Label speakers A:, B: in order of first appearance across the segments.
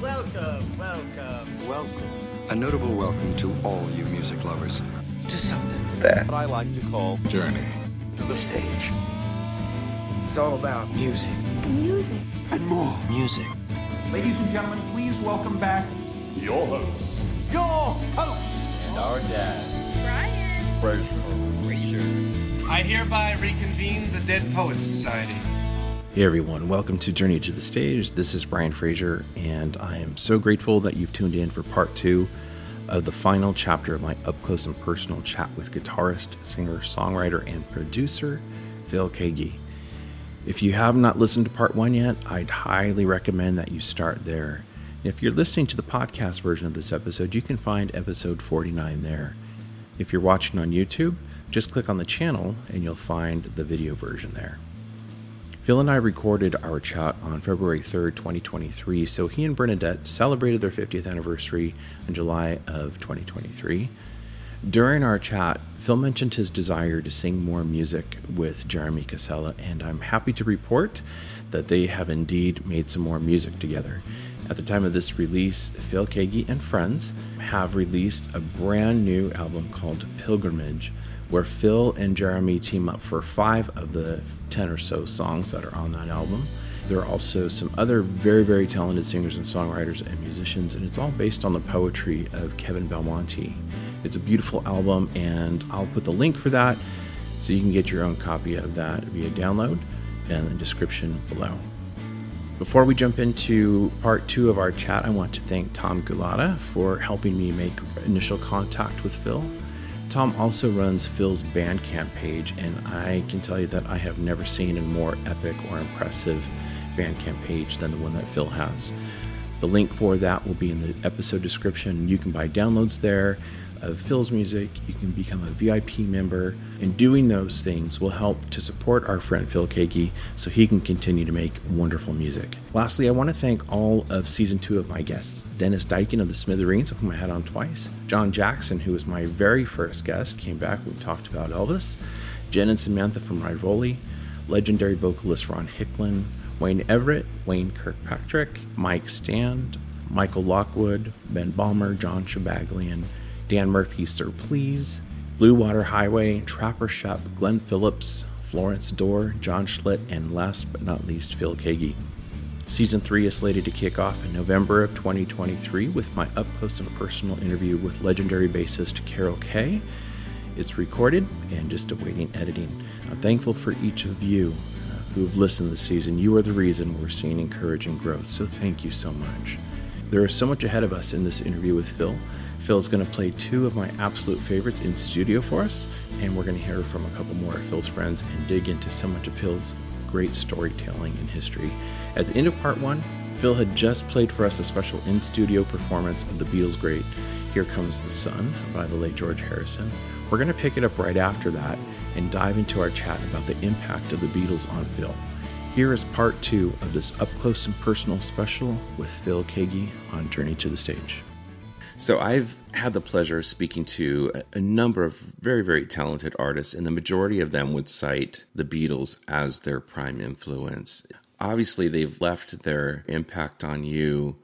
A: Welcome, welcome, welcome
B: A notable welcome to all you music lovers.
A: to something
C: What I like to call
B: Journey.
A: to the stage. It's all about music
D: Music.
A: and more.
B: Music.
E: Ladies and gentlemen, please welcome back
A: Your host. Your host.
C: and our dad. Brian. Fraser. Fraser.
F: I hereby reconvene the Dead Poets Society.
G: Hey everyone, welcome to Journey to the Stage. This is Brian Fraser, and I am so grateful that you've tuned in for part two of the final chapter of my up close and personal chat with guitarist, singer, songwriter, and producer Phil Keaggy. If you have not listened to part one yet, I'd highly recommend that you start there. If you're listening to the podcast version of this episode, you can find episode 49 there. If you're watching on YouTube, just click on the channel and you'll find the video version there. Phil and I recorded our chat on February 3rd, 2023, so he and Bernadette celebrated their 50th anniversary in July of 2023. During our chat, Phil mentioned his desire to sing more music with Jeremy Casella, and I'm happy to report that they have indeed made some more music together. At the time of this release, Phil Keaggy and friends have released a brand new album called Pilgrimage, where Phil and Jeremy team up for five of the 10 or so songs that are on that album. There are also some other very, very talented singers and songwriters and musicians, and it's all based on the poetry of Kevin Belmonte. It's a beautiful album, and I'll put the link for that so you can get your own copy of that via download in the description below. Before we jump into part two of our chat, I want to thank Tom Gulata for helping me make initial contact with Phil. Tom also runs Phil's Bandcamp page, and I can tell you that I have never seen a more epic or impressive Bandcamp page than the one that Phil has. The link for that will be in the episode description. You can buy downloads there of Phil's music. You can become a VIP member. And doing those things will help to support our friend Phil Keaggy so he can continue to make wonderful music. Lastly, I want to thank all of season two of my guests Dennis Diken of the Smithereens, whom I had on twice, John Jackson, who was my very first guest, came back. We talked about Elvis, Jen and Samantha from Rivoli, legendary vocalist Ron Hicklin, Wayne Everett, Wayne Kirkpatrick, Mike Stand, Michael Lockwood, Ben Balmer, John Shabaglian, Dan Murphy, Sir Please, Blue Water Highway, Trapper Schoepp, Glenn Phillips, Florence Dore, John Schlitt, and last but not least, Phil Keaggy. Season 3 is slated to kick off in November of 2023 with my up close and personal interview with legendary bassist Carol Kaye. It's recorded and just awaiting editing. I'm thankful for each of you uh, who have listened this season. You are the reason we're seeing encouraging growth, so thank you so much. There is so much ahead of us in this interview with Phil. Phil is going to play two of my absolute favorites in studio for us, and we're going to hear from a couple more of Phil's friends and dig into so much of Phil's great storytelling and history. At the end of part one, Phil had just played for us a special in studio performance of the Beatles' great Here Comes the Sun by the late George Harrison. We're going to pick it up right after that and dive into our chat about the impact of the Beatles on Phil. Here is part two of this up close and personal special with Phil Keaggy on Journey to the Stage. So, I've had the pleasure of speaking to a, number of very, very talented artists, and the majority of them would cite the Beatles as their prime influence. Obviously, they've left their impact on you.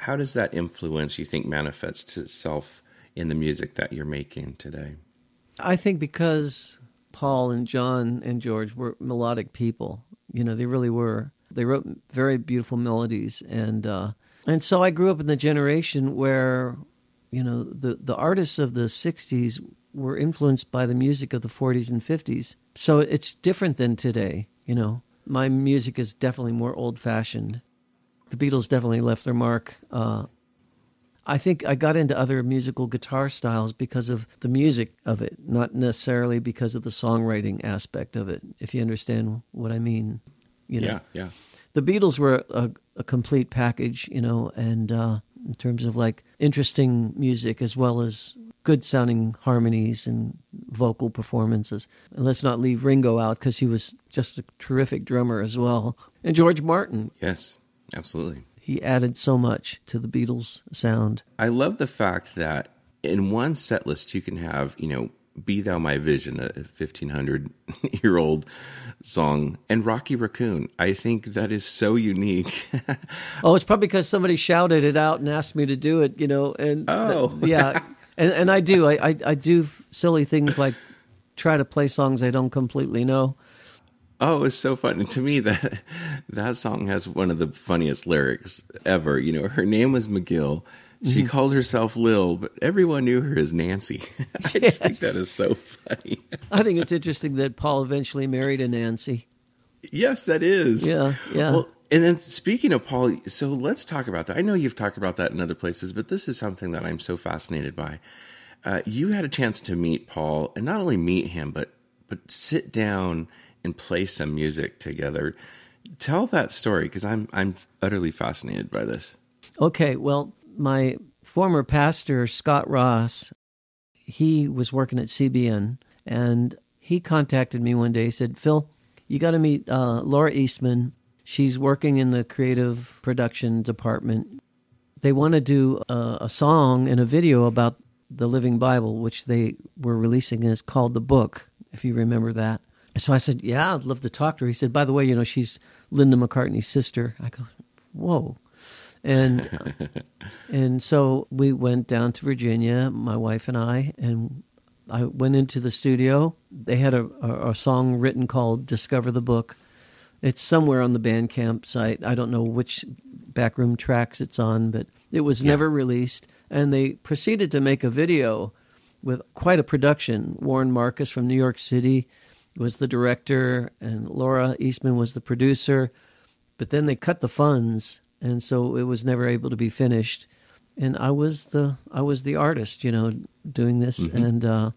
G: How does that influence, you think, manifests itself in the music that you're making today?
H: I think because Paul and John and George were melodic people, you know, they really were. They wrote very beautiful melodies, and uh, and so I grew up in the generation where, you know, the the artists of the '60s were influenced by the music of the '40s and '50s. So it's different than today. You know, my music is definitely more old fashioned. The Beatles definitely left their mark. Uh, I think I got into other musical guitar styles because of the music of it, not necessarily because of the songwriting aspect of it, if you understand what I mean. You know,
G: Yeah, yeah.
H: The Beatles were a, a complete package, you know, and uh, in terms of like interesting music as well as good sounding harmonies and vocal performances. And let's not leave Ringo out because he was just a terrific drummer as well. And George Martin,
G: Yes, absolutely.
H: he added so much to the Beatles sound.
G: I love the fact that in one set list you can have, you know, Be Thou My Vision, a 1500 year old song, and Rocky Raccoon. I think that is so unique.
H: oh, it's probably because somebody shouted it out and asked me to do it, you know. And
G: oh,
H: th- yeah, and and I do. I, I I do silly things like try to play songs I don't completely know.
G: Oh, it's so fun. And to me, that that song has one of the funniest lyrics ever. You know, her name was McGill. She mm-hmm. called herself Lil, but everyone knew her as Nancy. I yes. just think that is so funny.
H: I think it's interesting that Paul eventually married a Nancy.
G: Yes, that is.
H: Yeah, yeah. Well,
G: and then speaking of Paul, so let's talk about that. I know you've talked about that in other places, but this is something that I'm so fascinated by. Uh, you had a chance to meet Paul, and not only meet him, but but sit down and play some music together. Tell that story because I'm I'm utterly fascinated by this.
H: Okay, well, my former pastor Scott Ross, he was working at CBN, and he contacted me one day. He said, "Phil, you got to meet uh, Laura Eastman. She's working in the creative production department. They want to do a, a song and a video about the Living Bible, which they were releasing, it's called the Book. If you remember that." So I said, "Yeah, I'd love to talk to her." He said, "By the way, you know, she's Linda McCartney's sister." I go, "Whoa." And and so we went down to Virginia, my wife and I, and I went into the studio. They had a, a, a song written called "Discover the Book." It's somewhere on the Bandcamp site. I don't know which backroom tracks it's on, but it was yeah. never released. And they proceeded to make a video with quite a production. Warren Marcus from New York City was the director, and Laura Eastman was the producer. But then they cut the funds, and so it was never able to be finished. And I was the I was the artist, you know, doing this, mm-hmm. and uh,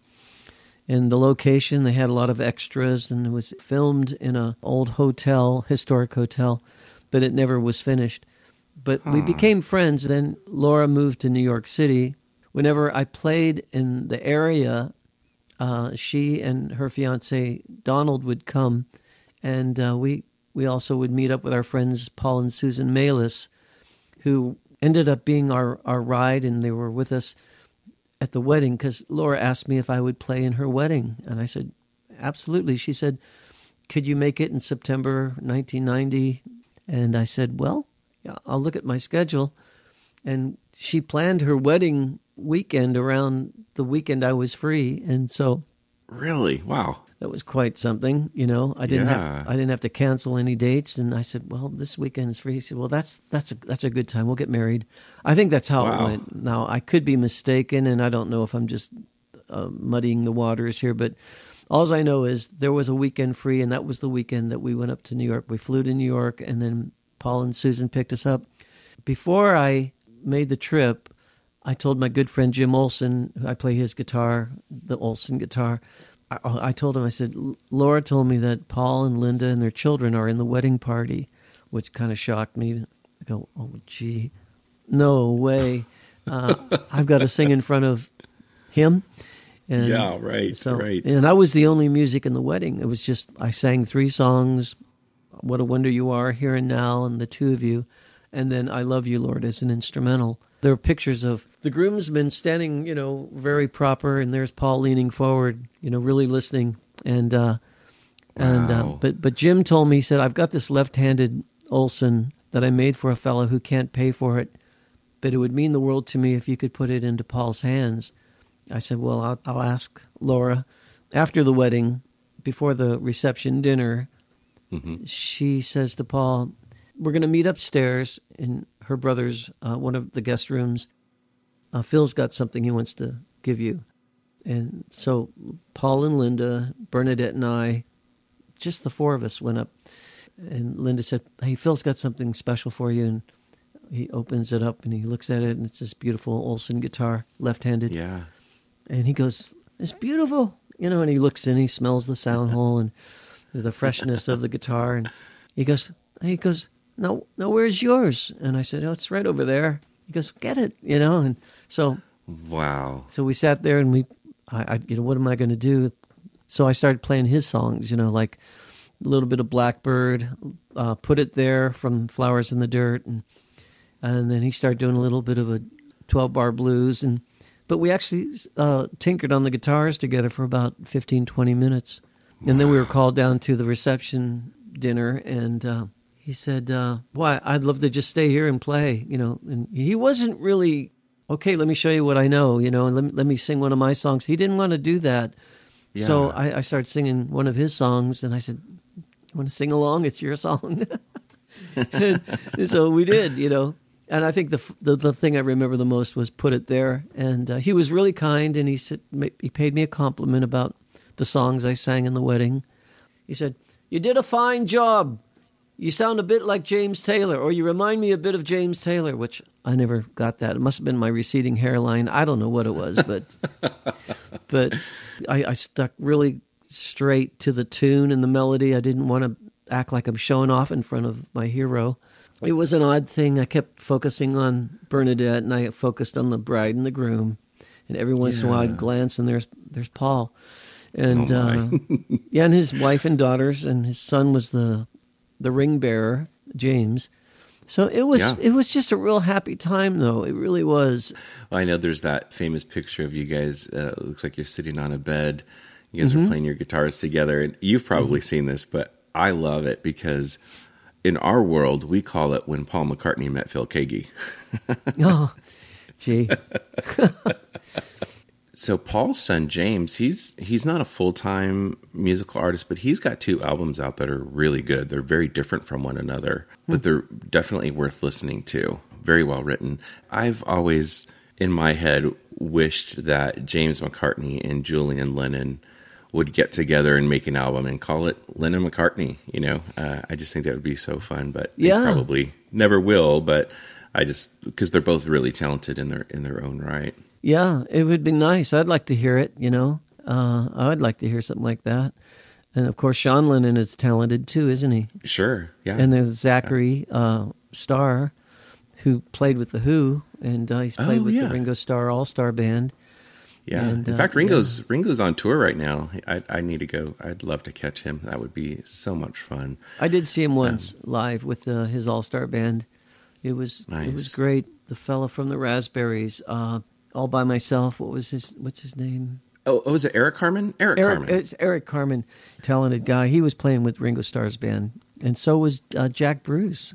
H: in the location they had a lot of extras, and it was filmed in a old hotel, historic hotel, but it never was finished. But huh. we became friends. Then Laura moved to New York City. Whenever I played in the area uh, she and her fiance Donald would come, and uh, we we also would meet up with our friends Paul and Susan Malis, who ended up being our our ride, and they were with us at the wedding because Laura asked me if I would play in her wedding, and I said absolutely. She said, "Could you make it in September 1990?" And I said, "Well, I'll look at my schedule." And she planned her wedding weekend around the weekend I was free, and so
G: really, wow,
H: that was quite something. You know, I didn't yeah. have I didn't have to cancel any dates, and I said, "Well, this weekend's free." He said, "Well, that's that's a that's a good time. We'll get married." I think that's how wow. it went. Now I could be mistaken, and I don't know if I'm just uh, muddying the waters here, but. All I know is there was a weekend free, and that was the weekend that we went up to New York. We flew to New York, and then Paul and Susan picked us up. Before I made the trip, I told my good friend Jim Olson, I play his guitar, the Olson guitar. I, I, told him, I said, Laura told me that Paul and Linda and their children are in the wedding party, which kind of shocked me. I go, oh, gee, no way. Uh, I've got to sing in front of him.
G: And yeah, right,
H: so,
G: right.
H: And I was the only music in the wedding. It was just, I sang three songs, What a Wonder You Are, Here and Now, and the two of you. And then I Love You, Lord, as an instrumental there are pictures of the groomsmen standing, you know, very proper, and there's Paul leaning forward, you know, really listening. And uh, and uh, but but Jim told me he said I've got this left-handed Olson that I made for a fellow who can't pay for it, but it would mean the world to me if you could put it into Paul's hands. I said, well, I'll, I'll ask Laura after the wedding, before the reception dinner. Mm-hmm. She says to Paul, "We're going to meet upstairs in her brother's uh, one of the guest rooms. Uh, Phil's got something he wants to give you, and so Paul and Linda, Bernadette and I, just the four of us went up, and Linda said, "Hey, Phil's got something special for you." And he opens it up and he looks at it, and it's this beautiful Olson guitar, left-handed.
G: Yeah.
H: And he goes, "It's beautiful," you know. And he looks in, he smells the sound hole and the freshness of the guitar, and he goes, he goes, no, no, where's yours? And I said, oh, it's right over there. He goes, get it, you know. And so,
G: wow.
H: So we sat there and we, I, I you know, what am I going to do? So I started playing his songs, you know, like a little bit of Blackbird, uh, put it there from Flowers in the Dirt, and and then he started doing a little bit of a twelve bar blues, and But we actually uh, tinkered on the guitars together for about 15, 20 minutes. And then we were called down to the reception dinner, and uh, he said, uh, "Why, I'd love to just stay here and play." You know, and he wasn't really okay. Let me show you what I know. You know, and let me, let me sing one of my songs. He didn't want to do that, so I, I started singing one of his songs, and I said, "You want to sing along? It's your song." and so we did. You know. And I think the, the the thing I remember the most was "Put It There," and uh, he was really kind, and he said he paid me a compliment about the songs I sang in the wedding. He said, "You did a fine job. You sound a bit like James Taylor, or you remind me a bit of James Taylor." Which I never got that. It must have been my receding hairline. I don't know what it was, but but I, I stuck really straight to the tune and the melody. I didn't want to act like I'm showing off in front of my hero. It was an odd thing. I kept focusing on Bernadette, and I focused on the bride and the groom. And every once in a while, I'd glance, and there's there's Paul, and
G: Oh,
H: uh, yeah, and his wife and daughters, and his son was the the ring bearer, James. So it was
G: Yeah.
H: it was just a real happy time, though. It really was.
G: I know there's that famous picture of you guys. Uh, it looks like you're sitting on a bed. You guys
H: Mm-hmm.
G: are playing your guitars together, and you've probably seen this, but I love it because in our world we call it when Paul McCartney met Phil Keaggy.
H: Oh, gee.
G: So Paul's son James, he's he's not a full time musical artist, but he's got two albums out that are really good. They're very different from one another, but they're definitely worth listening to. Very well written. I've always in my head wished that James McCartney and Julian Lennon would get together and make an album and call it Lennon McCartney. You know, uh, I just think that would be so fun. But
H: Yeah.
G: probably never will. But I just because they're both really talented in their in their own right.
H: Yeah, it would be nice. I'd like to hear it, you know. Uh, I'd like to hear something like that. And of course, Sean Lennon is talented too, isn't he?
G: Sure, yeah.
H: And there's Zachary uh, Starr, who played with The Who, and uh, he's played
G: Oh,
H: with
G: yeah.
H: the Ringo Starr All Star Band.
G: Yeah.
H: And,
G: in
H: uh,
G: fact, Ringo's Ringo's on tour right now. I, I need to go. I'd love to catch him. That would be so much fun.
H: I did see him once live with uh, his All Star Band. It was it was great. The fella from the Raspberries, uh, all by myself. What was his? What's his name?
G: Oh, oh, was it Eric Carmen? Eric,
H: Eric,
G: Carmen.
H: it's Eric Carmen, talented guy. He was playing with Ringo Starr's band, and so was uh, Jack Bruce.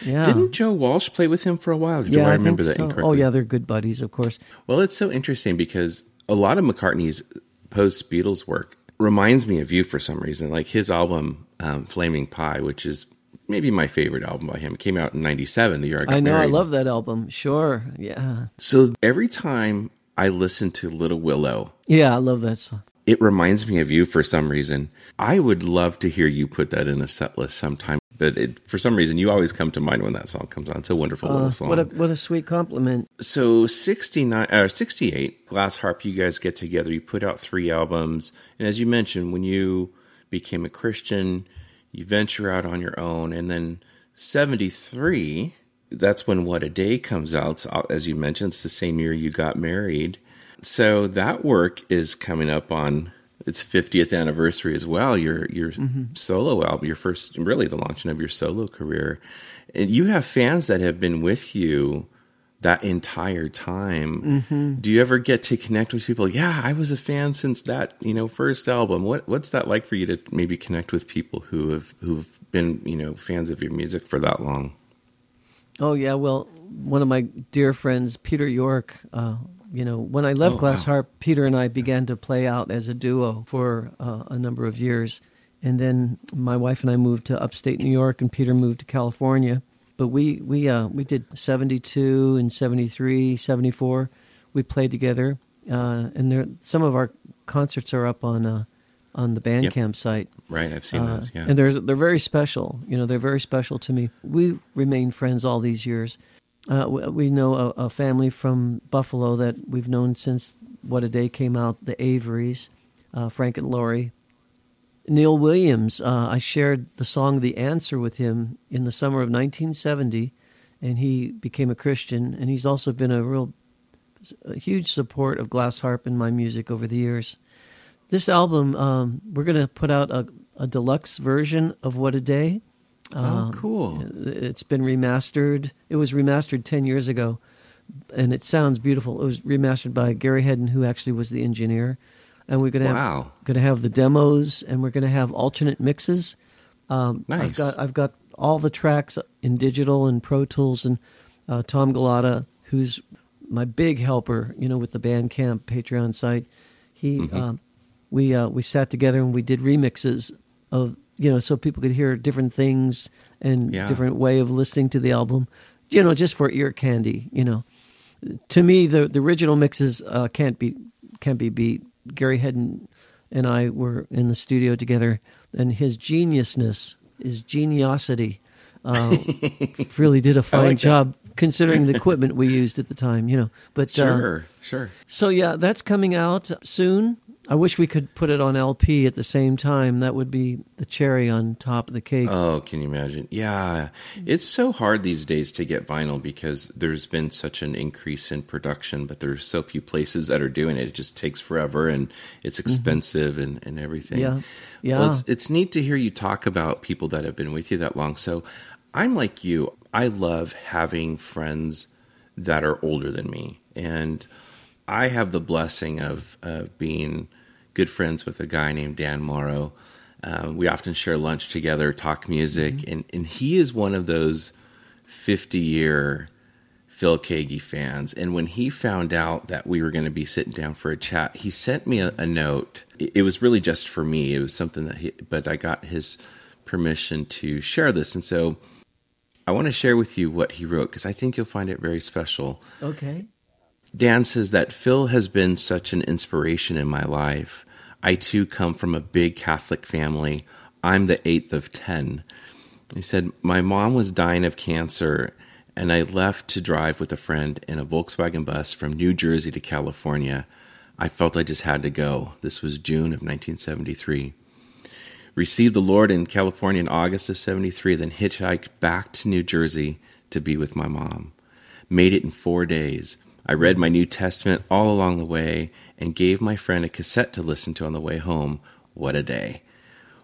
H: Yeah,
G: Didn't Joe Walsh play with him for a while? Do
H: yeah,
G: I remember
H: think
G: that
H: so.
G: incorrectly?
H: Oh yeah, they're good buddies, of course.
G: Well, it's so interesting because a lot of McCartney's post Beatles work reminds me of you for some reason. Like his album um, Flaming Pie, which is maybe my favorite album by him, It came out in '97, the year I got
H: I know,
G: married.
H: I love that album. Sure, yeah,
G: So every time I listen to Little Willow,
H: yeah, I love that song.
G: it reminds me of you for some reason. I would love to hear you put that in a set list sometime. But it, for some reason, you always come to mind when that song comes on. It's a wonderful
H: Uh,
G: little song.
H: what a what a sweet compliment.
G: so 69 uh, 68 glass harp you guys get together you put out three albums and as you mentioned when you became a christian you venture out on your own and then 73 that's when what a day comes out. So, uh, as you mentioned it's the same year you got married. So that work is coming up on its 50th anniversary as well your your mm-hmm. solo album your first really the launching of your solo career. And you have fans that have been with you that entire time. Do you ever get to connect with people? Yeah, I was a fan since that, you know, first album. What what's that like for you to maybe connect with people who have who've been, you know, fans of your music for that long?
H: Oh yeah, well, one of my dear friends, Peter York. Uh, you know, when I left
G: Oh,
H: Glass
G: wow.
H: Harp, Peter and I began to play out as a duo for uh, a number of years, and then my wife and I moved to upstate New York, and Peter moved to California. But we we uh, we did seventy two and 73, 74. We played together, uh, and there some of our concerts are up on uh, on the Bandcamp site.
G: Right, I've seen
H: Uh,
G: those. Yeah.
H: And there's they're very special. You know, they're very special to me. We remain friends all these years. Uh, we, we know a, a family from Buffalo that we've known since What a Day came out. The Averys, uh, Frank and Laurie. Neil Williams. Uh, I shared the song "The Answer" with him in the summer of 1970, and he became a Christian. And he's also been a real, a huge support of Glass Harp and my music over the years this album um, we're going to put out a, a deluxe version of what a day
G: oh, cool.
H: it's been remastered it was remastered 10 years ago and it sounds beautiful. It was remastered by Gary Hedden, who actually was the engineer. And we're gonna
G: Wow.
H: have gonna have the demos, and we're gonna have alternate mixes. Um, I've
G: Nice.
H: got I've got all the tracks in digital and Pro Tools, and uh, Tom Galata, who's my big helper, you know, with the Bandcamp Patreon site. He
G: Mm-hmm.
H: um, we uh, we sat together and we did remixes of you know so people could hear different things and
G: Yeah.
H: different way of listening to the album. You know, just for ear candy. You know, to me the the original mixes uh, can't be can't be beat. Gary Hedden and I were in the studio together, and his geniusness, his geniosity, uh, really did a fine
G: like
H: job considering the equipment we used at the time. You know, but uh,
G: Sure, sure.
H: so yeah, that's coming out soon. I wish we could put it on LP at the same time. That would be the cherry on top of the cake.
G: Oh, can you imagine? Yeah. It's so hard these days to get vinyl because there's been such an increase in production, but there's so few places that are doing it. It just takes forever and it's expensive and, and everything.
H: Mm-hmm. Yeah.
G: Well,
H: Yeah.
G: it's, it's neat to hear you talk about people that have been with you that long. So I'm like you. I love having friends that are older than me. And I have the blessing of uh, being good friends with a guy named Dan Morrow. Um, we often share lunch together, talk music, and, and he is one of those 50 year Phil Keaggy fans. And when he found out that we were going to be sitting down for a chat, he sent me a, a note. It, it was really just for me. It was something that he, but I got his permission to share this. And so I want to share with you what he wrote because I think you'll find it very special.
H: Okay.
G: Dan says that Phil has been such an inspiration in my life. I too come from a big Catholic family. I'm the eighth of 10. He said, My mom was dying of cancer, and I left to drive with a friend in a Volkswagen bus from New Jersey to California. I felt I just had to go. This was June of 1973 received the Lord in California in August of 73, then hitchhiked back to New Jersey to be with my mom. Made it in four days. I read my New Testament all along the way and gave my friend a cassette to listen to on the way home. What a day.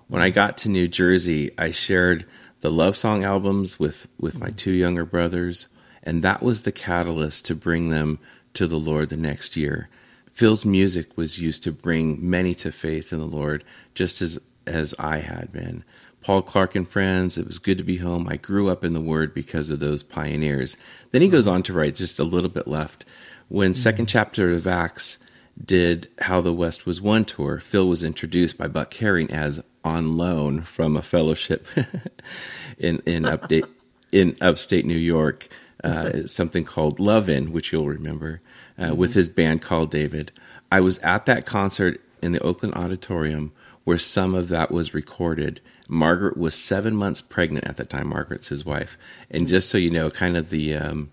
G: When I got to New Jersey, I shared the love song albums with, with my two younger brothers, and that was the catalyst to bring them to the Lord the next year. Phil's music was used to bring many to faith in the Lord, just as as I had been. Paul Clark and friends, it was good to be home. I grew up in the Word because of those pioneers. Then he goes on to write just a little bit left. When second chapter of Acts did How the West Was One tour, Phil was introduced by Buck Herring as on loan from a fellowship in in update in upstate New York, uh, something called Love Inn, which you'll remember, uh, with his band called David. I was at that concert in the Oakland Auditorium where some of that was recorded. Margaret was seven months pregnant at that time. Margaret's his wife, and just so you know, kind of the um,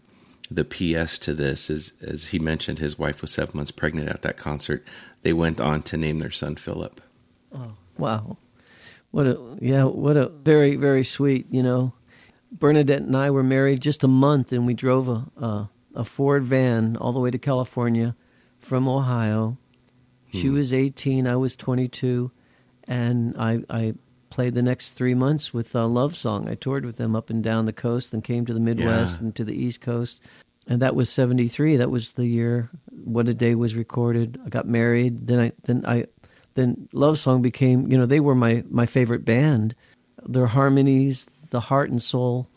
G: the PS to this is, as he mentioned, his wife was seven months pregnant at that concert. They went on to name their son Philip.
H: Oh wow. What a yeah, what a very very sweet, you know. Bernadette and I were married just a month and we drove a a, a Ford van all the way to California from Ohio. She was 18, I was 22, and I I played the next 3 months with a love song. I toured with them up and down the coast and came to the Midwest
G: Yeah.
H: and to the East Coast. And that was 73. That was the year What a Day was recorded. I got married, then I then I then Love Song became, you know, they were my, my favorite band. Their harmonies, the heart and soul.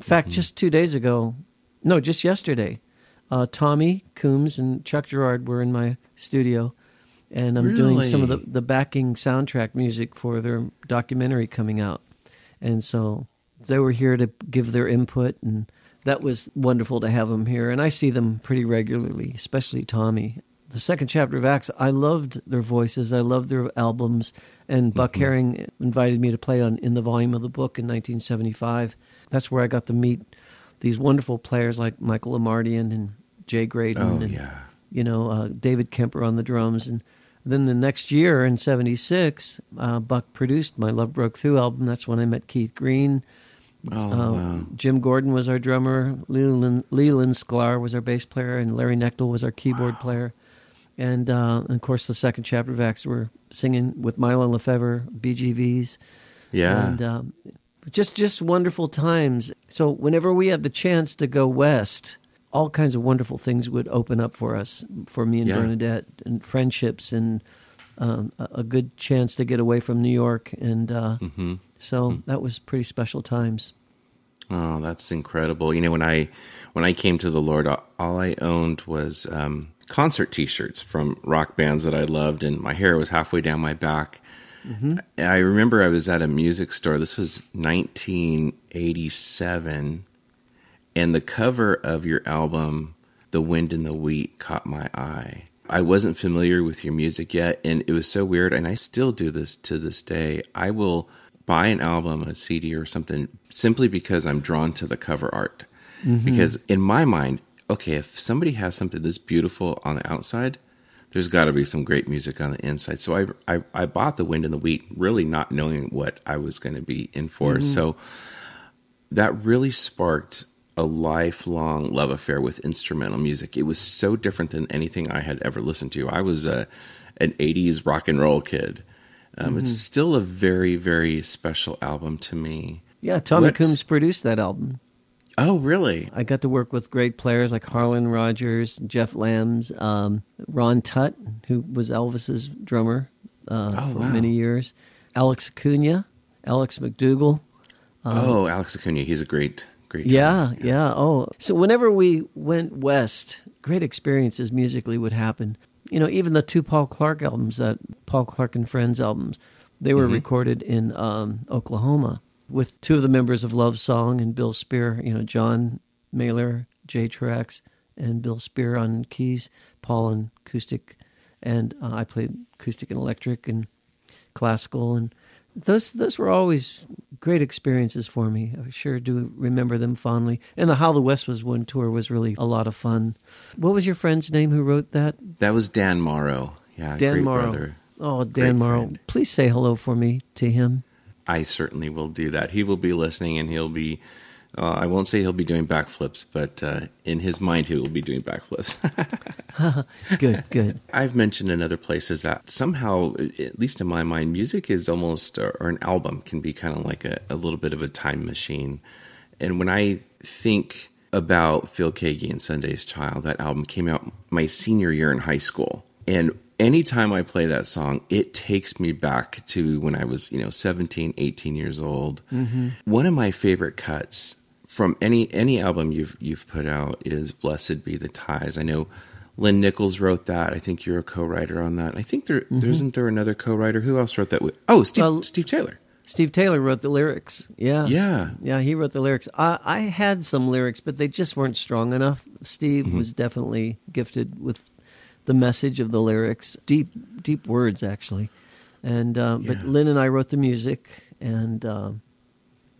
H: In fact, just two days ago, no, just yesterday, uh, Tommy Coomes and Chuck Girard were in my studio, and I'm doing some of the, the backing soundtrack music for their documentary coming out. And so they were here to give their input, and that was wonderful to have them here. And I see them pretty regularly, especially Tommy. The second chapter of Acts, I loved their voices. I loved their albums. And Buck Herring invited me to play on in the volume of the book in 1975. That's where I got to meet these wonderful players like Michael Omartian and Jay Graydon.
G: Oh
H: and,
G: yeah,
H: you know, uh, David Kemper on the drums. And then the next year in 76, uh, Buck produced my Love Broke Through album. That's when I met Keith Green.
G: oh
H: Uh,
G: wow.
H: Jim Gordon was our drummer. Leland, Leland Sklar was our bass player. And Larry Knechtel was our keyboard player. And, uh, and of course, the second chapter of Acts, we're singing with Mylon LeFevre, BGVs.
G: yeah.
H: And um, just just wonderful times. So whenever we have the chance to go west, all kinds of wonderful things would open up for us, for me and
G: Yeah.
H: Bernadette, and friendships, and um, a, a good chance to get away from New York, and uh,
G: Mm-hmm.
H: so that was pretty special times.
G: Oh, that's incredible. You know, when I when I came to the Lord, all all I owned was um, concert T-shirts from rock bands that I loved, and my hair was halfway down my back. I remember I was at a music store. This was 1987, and the cover of your album, "The Wind and the Wheat," caught my eye. I wasn't familiar with your music yet, and it was so weird. And I still do this to this day. I will buy an album, a CD, or something simply because I'm drawn to the cover art. Mm-hmm. Because in my mind, okay, if somebody has something this beautiful on the outside, there's got to be some great music on the inside. So I, I I bought the Wind and the Wheat, really not knowing what I was going to be in for. Mm-hmm. So that really sparked a lifelong love affair with instrumental music. It was so different than anything I had ever listened to. I was a an '80s rock and roll kid. Um, It's still a very very special album to me.
H: Yeah, Tommy
G: What's-
H: Coomes produced that album.
G: Oh, really?
H: I got to work with great players like Harlan Rogers, Jeff Lams, um, Ron Tutt, who was Elvis's drummer uh,
G: Oh,
H: for
G: wow.
H: many years, Alex Acuna, Alex McDougall.
G: oh, Alex Acuna. He's a great great.
H: Yeah,
G: drummer.
H: yeah, Oh, so whenever we went west, great experiences musically would happen. You know, even the two Paul Clark albums, that Paul Clark and Friends albums, they were recorded in um, Oklahoma with two of the members of Love Song and Bill Spear. You know, John Mehler, Jay Truax, and Bill Spear on keys, Paul on acoustic, and uh, I played acoustic and electric and classical and those those were always great experiences for me. I sure do remember them fondly. And the How the West Was One tour was really a lot of fun. What was your friend's name who wrote that?
G: That was Dan Morrow. Yeah,
H: Dan
G: great
H: Morrow.
G: brother.
H: Oh,
G: Great
H: Dan Morrow.
G: friend.
H: Please say hello for me to him.
G: I certainly will do that. He will be listening, and he'll be. Uh, I won't say he'll be doing backflips, but uh, in his mind, he will be doing backflips.
H: Good, good.
G: I've mentioned in other places that somehow, at least in my mind, music is almost, or, or an album can be kind of like a, a little bit of a time machine. And when I think about Phil Keaggy and Sunday's Child, that album came out my senior year in high school. And anytime I play that song, it takes me back to when I was, you know, 17, 18 years old. One of my favorite cuts from any any album you've you've put out is "Blessed Be the Ties." I know Lynn Nichols wrote that. I think you're a co-writer on that. I think there there isn't there another co-writer. Who else wrote that? with- Oh, Steve
H: Well-
G: Steve Taylor.
H: Steve Taylor wrote the lyrics. Yeah.
G: Yeah.
H: Yeah, he wrote the lyrics. I, I had some lyrics, but they just weren't strong enough. Steve
G: Mm-hmm.
H: was definitely gifted with the message of the lyrics. Deep, deep words, actually. And uh, but Lynn and I wrote the music, and um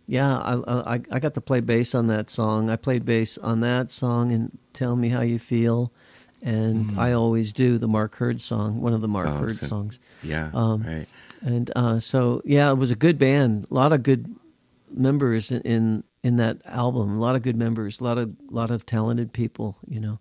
H: yeah, I, I I got to play bass on that song. I played bass on that song and "Tell Me How You Feel," and I always do the Mark Heard song, one of the Mark.
G: Oh,
H: Heard
G: so-
H: songs.
G: Yeah,
H: Um,
G: right.
H: And uh, so, yeah, it was a good band. A lot of good members in, in in that album. A lot of good members. A lot of lot of talented people. You know,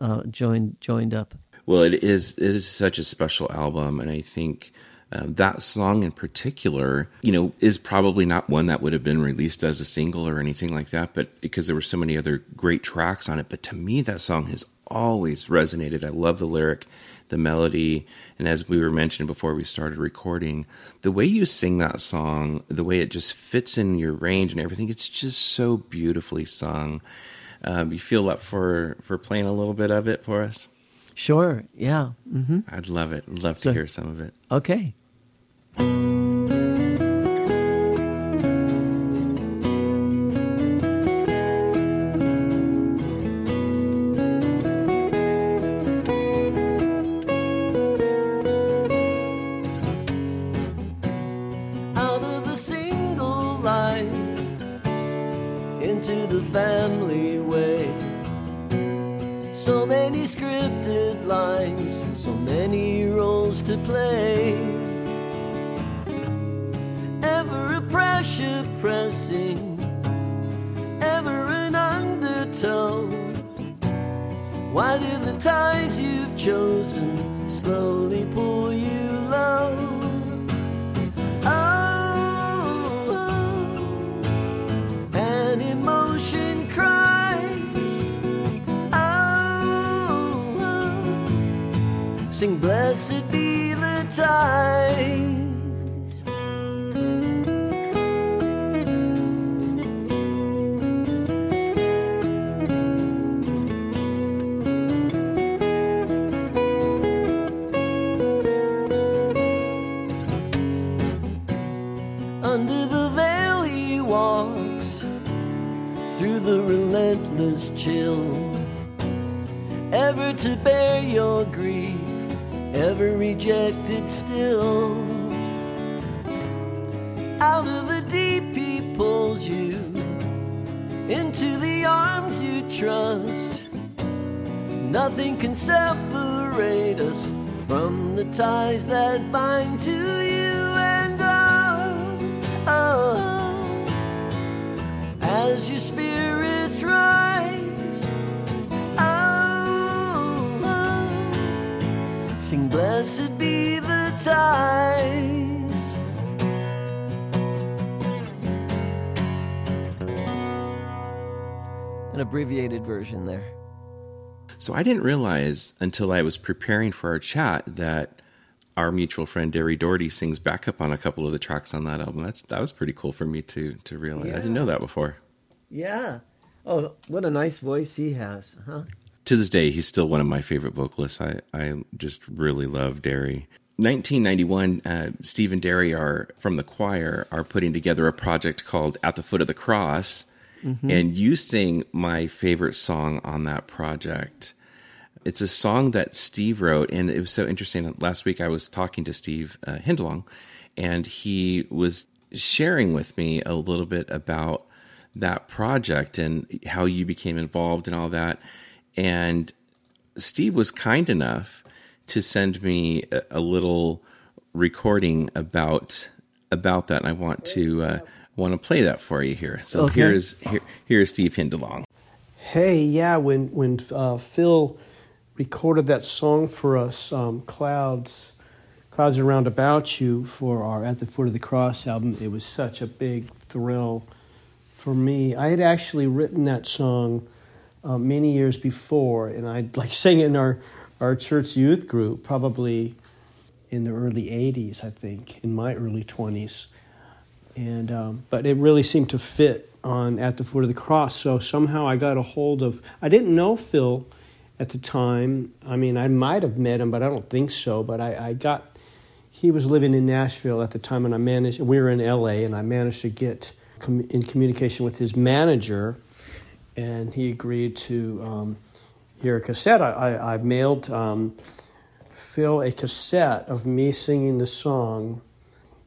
H: uh, joined joined up.
G: Well, it is it is such a special album, and I think um, that song in particular, you know, is probably not one that would have been released as a single or anything like that, but because there were so many other great tracks on it. But to me, that song has always resonated. I love the lyric, the melody, and as we were mentioning before we started recording, the way you sing that song, the way it just fits in your range and everything, it's just so beautifully sung. Um, you feel up for for playing a little bit of it for us?
H: Sure. Yeah. hmm
G: I'd love it. I'd love to hear some of it.
H: Okay. Out relentless chill, ever to bear your grief, ever rejected still. Out of the deep he pulls you into the arms you trust. Nothing can separate us from the ties that bind to you and oh, oh. As your spirits blessed be the ties. An abbreviated version there.
G: So I didn't realize until I was preparing for our chat that our mutual friend Derri Daugherty sings backup on a couple of the tracks on that album. That's that was pretty cool for me to to realize. I didn't know that before.
H: Yeah. Oh, what a nice voice he has, huh?
G: To this day, he's still one of my favorite vocalists. I I just really love Derri. 1991, uh, Steve and Derri are from the choir are putting together a project called "At the Foot of the Cross," and you sing my favorite song on that project. It's a song that Steve wrote, and it was so interesting. Last week, I was talking to Steve uh, Hindalong, and he was sharing with me a little bit about that project and how you became involved and all that. And Steve was kind enough to send me a, a little recording about about that, and I want to uh, want to play that for you here. So
H: Okay.
G: here's here, here's Steve Hindalong.
D: Hey, yeah, when when uh, Phil recorded that song for us, um, "Clouds," "Clouds Around About You" for our "At the Foot of the Cross" album, it was such a big thrill for me. I had actually written that song uh, many years before, and I like sang it in our our church youth group, probably in the early '80s, I think, in my early 20s and um, but it really seemed to fit on at the foot of the cross. So somehow I got a hold of. I didn't know Phil at the time. I mean, I might have met him, but I don't think so. But I, I got. He was living in Nashville at the time, and I managed. We were in L.A., and I managed to get com- in communication with his manager, and he agreed to um, hear a cassette. I, I, I mailed um, Phil a cassette of me singing the song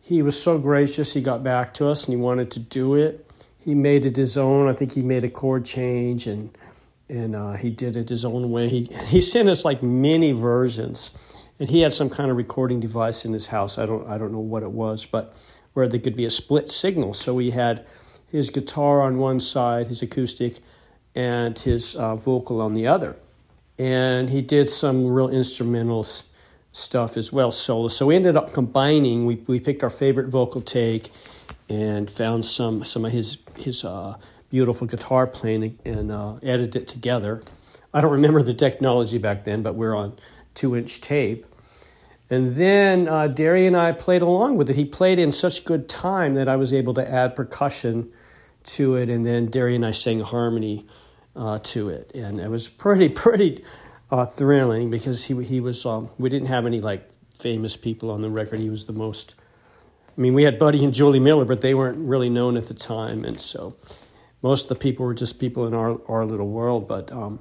D: he was so gracious. He got back to us and he wanted to do it. He made it his own. I think he made a chord change and and uh, he did it his own way. He he sent us like many versions, and he had some kind of recording device in his house. I don't I don't know what it was, but where there could be a split signal. So he had his guitar on one side, his acoustic, and his uh, vocal on the other. And he did some real instrumental stuff as well, solo. So we ended up combining. We we picked our favorite vocal take, and found some some of his his uh, beautiful guitar playing and uh, edited it together. I don't remember the technology back then, but we're on two inch tape. And then uh, Derri and I played along with it. He played in such good time that I was able to add percussion to it, and then Derri and I sang harmony uh, to it, and it was pretty pretty uh, thrilling because he he was um, we didn't have any like famous people on the record. He was the most. I mean, we had Buddy and Julie Miller, but they weren't really known at the time, and so most of the people were just people in our our little world. But um,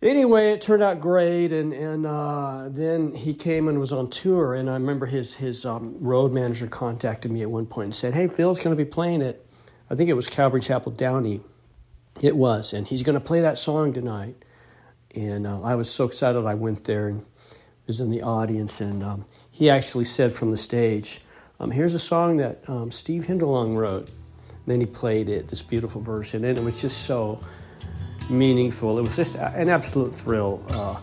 D: anyway, it turned out great, and and uh, then he came and was on tour, and I remember his his um, road manager contacted me at one point and said, "Hey, Phil's going to be playing it. I think it was Calvary Chapel Downey. It was, and he's going to play that song tonight." And uh, I was so excited. I went there and was in the audience, and um, he actually said from the stage, um, "Here's a song that um, Steve Hindalong wrote." And then he played it, this beautiful version, and it was just so meaningful. It was just an absolute thrill uh,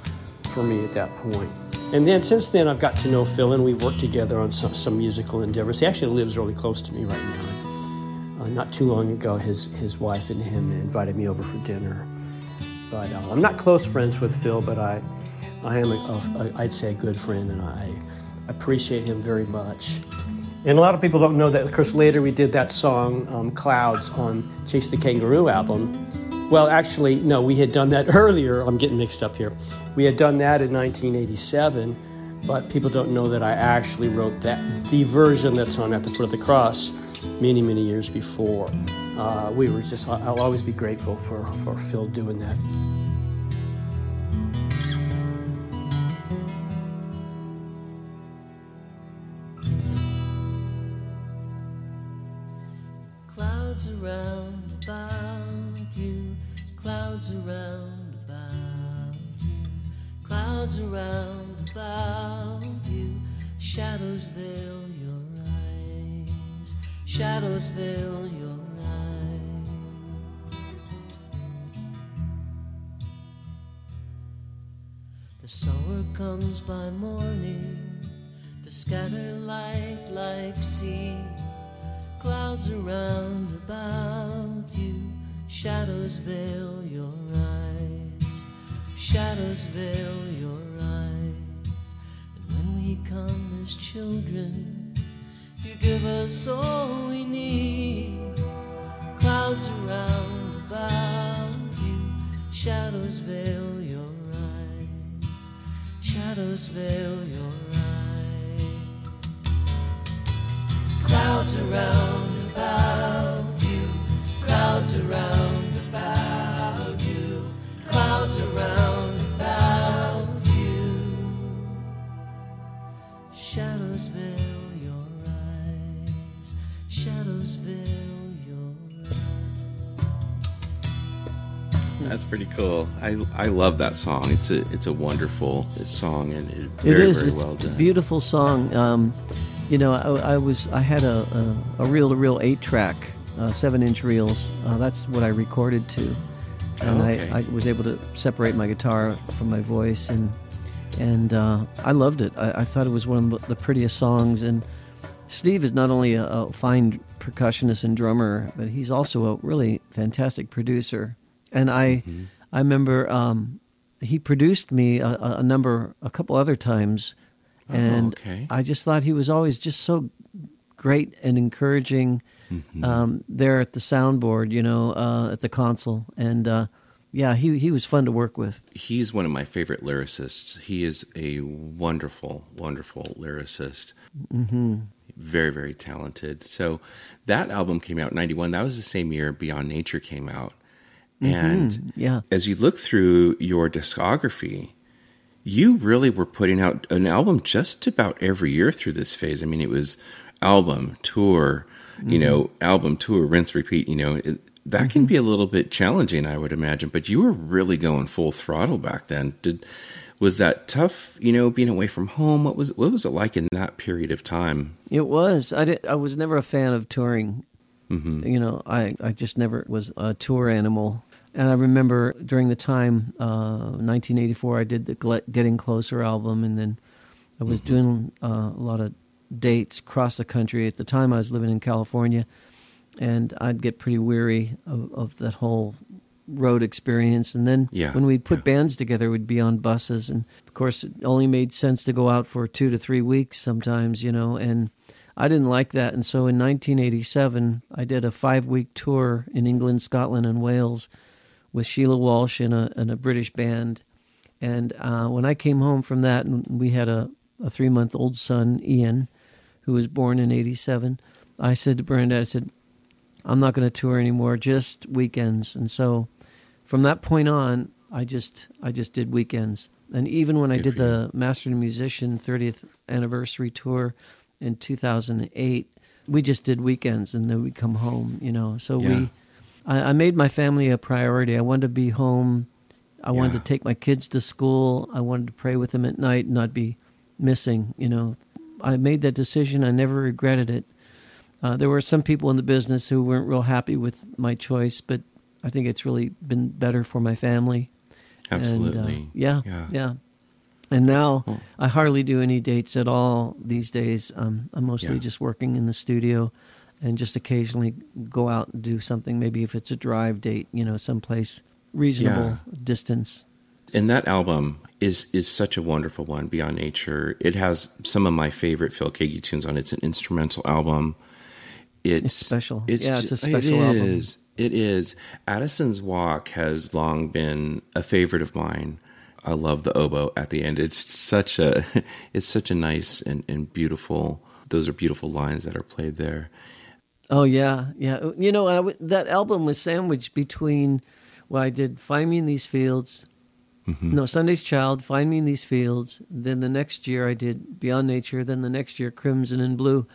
D: for me at that point. And then since then, I've got to know Phil, and we've worked together on some, some musical endeavors. He actually lives really close to me right now. Uh, not too long ago, his his wife and him invited me over for dinner. But uh, I'm not close friends with Phil, but I I am, I'd say, a good friend, and I appreciate him very much. And a lot of people don't know that, of course, later we did that song, um, Clouds, on Chase the Kangaroo album. Well, actually, no, we had done that earlier. I'm getting mixed up here. We had done that in 1987, but people don't know that I actually wrote that the version that's on At the Foot of the Cross many, many years before. Uh, we were just, I'll always be grateful for, for Phil doing that.
I: Clouds around about you, clouds around about you, clouds around about you, shadows veil shadows veil your eyes. The sower comes by morning to scatter light like seed clouds around about you, shadows veil your eyes, shadows veil your eyes. And when we come as children, you give us all we need. Clouds around about you, shadows veil your eyes, shadows veil your eyes. Clouds around about you, clouds around about you, clouds around about you. Shadows veil
G: That's pretty cool. I, I love that song. It's a it's a wonderful song and it,
H: It
G: very
H: is.
G: very
H: it's
G: well
H: a beautiful song. Um, you know, I, I was I had a a, a reel to reel eight track, uh, seven inch reels. Uh, that's what I recorded to, and
G: okay.
H: I, I was able to separate my guitar from my voice, and and uh, I loved it. I, I thought it was one of the prettiest songs. And Steve is not only a, a fine percussionist and drummer, but he's also a really fantastic producer. And I
G: Mm-hmm.
H: I remember um, he produced me a, a number a couple other times and
G: Oh, okay.
H: I just thought he was always just so great and encouraging
G: Mm-hmm.
H: um, there at the soundboard, you know, uh, at the console, and uh, yeah, he he was fun to work with.
G: He's one of my favorite lyricists. He is a wonderful, wonderful lyricist. Mm-hmm. Very, very talented. So that album came out in 91. That was the same year Beyond Nature came out. And
H: Mm-hmm. Yeah,
G: as you look through your discography, you really were putting out an album just about every year through this phase. I mean, it was album, tour, you know, album, tour, rinse, repeat. You know, it, that can be a little bit challenging, I would imagine. But you were really going full throttle back then. Did was that tough? You know, being away from home. What was what was it like in that period of time?
H: it was. I did. I was never a fan of touring. You know, I I just never was a tour animal. And I remember during the time, uh, 1984, I did the Getting Closer album, and then I was doing uh, a lot of dates across the country. At the time, I was living in California, and I'd get pretty weary of, of that whole road experience. And then
G: Yeah,
H: when we'd put
G: yeah.
H: bands together, we'd be on buses, and of course, it only made sense to go out for two to three weeks sometimes, you know. And I didn't like that, and so in 1987, I did a five-week tour in England, Scotland, and Wales with Sheila Walsh and a, and a British band. And uh, when I came home from that, and we had a, a three month old son, Ian, who was born in 87, I said to Brenda, I said, I'm not going to tour anymore, just weekends. And so from that point on, I just I just did weekends. And even when I did the Master and Musician 30th anniversary tour in 2008, we just did weekends and then we'd come home, you know. So
G: Yeah.
H: we I, I made my family a priority. I wanted to be home. I wanted to take my kids to school. I wanted to pray with them at night and not be missing. You know, I made that decision. I never regretted it. Uh, there were some people in the business who weren't real happy with my choice, but I think it's really been better for my family. And, uh,
G: Absolutely.
H: yeah,
G: Yeah.
H: yeah. And now
G: Well-
H: I hardly do any dates at all these days. Um, I'm mostly
G: Yeah.
H: just working in the studio and just occasionally go out and do something. Maybe if it's a drive date, you know, someplace reasonable distance.
G: And that album is is such a wonderful one, Beyond Nature. It has some of my favorite Phil Keaggy tunes on it. It's an instrumental album. It's,
H: It's special. Yeah, it's a special
G: it
H: album.
G: is. It is. Addison's Walk has long been a favorite of mine. I love the oboe at the end. It's such a it's such a nice and, and beautiful those are beautiful lines that are played there.
H: Oh yeah, yeah. You know, w- that album was sandwiched between. Well, I did "Find Me in These Fields," mm-hmm. no Sunday's Child, "Find Me in These Fields." Then the next year I did "Beyond Nature." Then the next year "Crimson and Blue."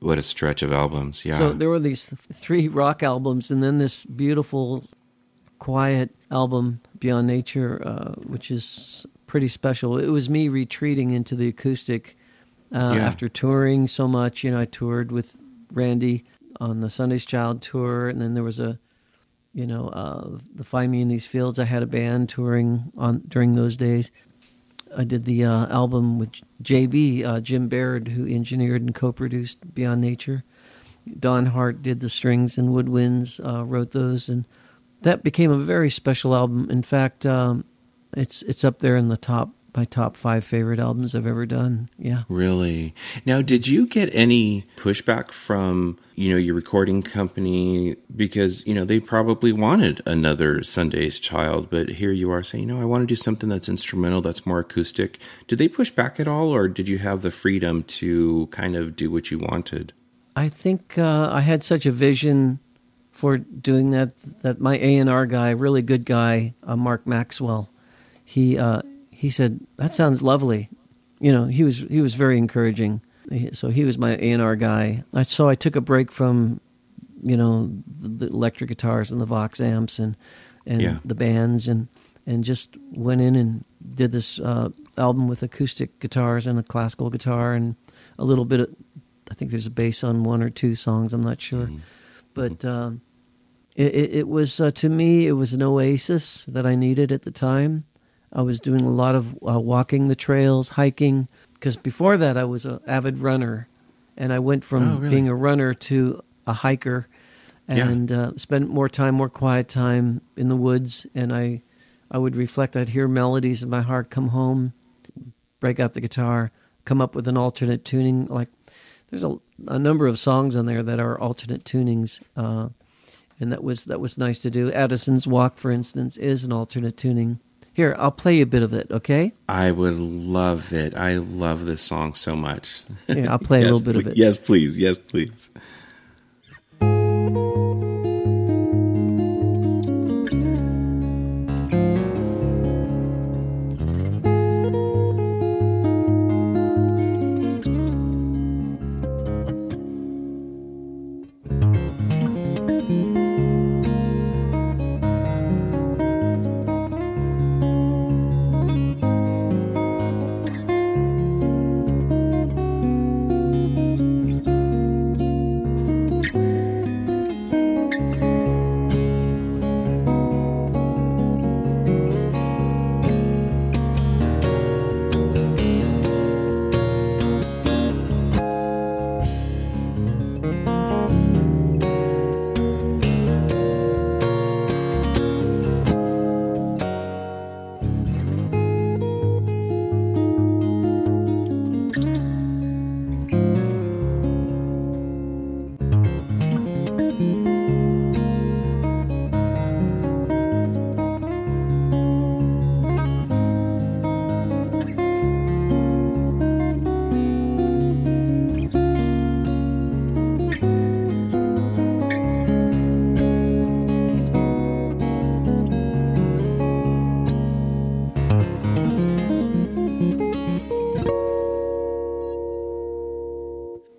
G: What a stretch of albums. Yeah.
H: So there were these three rock albums, and then this beautiful, quiet album, Beyond Nature, uh, which is pretty special. It was me retreating into the acoustic uh,
G: Yeah.
H: after touring so much. You know, I toured with Randy on the Sunday's Child tour, and then there was a, you know, uh, the Find Me in These Fields. I had a band touring on during those days. I did the uh, album with JB uh, Jim Baird, who engineered and co-produced Beyond Nature. Don Hart did the strings and woodwinds, uh, wrote those, and that became a very special album. In fact, um, it's it's up there in the top my top five favorite albums I've ever done. Yeah.
G: Really? Now, did you get any pushback from, you know, your recording company because, you know, they probably wanted another Sunday's Child, but here you are saying, "No, I want to do something that's instrumental, that's more acoustic." Did they push back at all or did you have the freedom to kind of do what you wanted?
H: I think uh, I had such a vision for doing that that my A and R guy, really good guy, uh, Mark Maxwell, he uh, he said that sounds lovely. You know, he was he was very encouraging. So he was my A and R guy. I, so I took a break from, you know, the, the electric guitars and the Vox amps and and
G: Yeah.
H: the bands and and just went in and did this uh, album with acoustic guitars and a classical guitar and a little bit of I think there's a bass on one or two songs. I'm not sure, but um, it, it, it was uh, to me it was an oasis that I needed at the time. I was doing a lot of uh, walking the trails, hiking, because before that I was an avid runner, and I went from
G: Oh, really?
H: being a runner to a hiker,
G: Yeah.
H: and uh, spent more time, more quiet time in the woods. And I, I would reflect. I'd hear melodies in my heart, come home, break out the guitar, come up with an alternate tuning. Like there's a, a number of songs on there that are alternate tunings, uh, and that was that was nice to do. Addison's Walk, for instance, is an alternate tuning. Here, I'll play you a bit of it, okay?
G: I would love it. I love this song so much.
H: Here, I'll play a little bit of it.
G: Yes, please. Yes, please.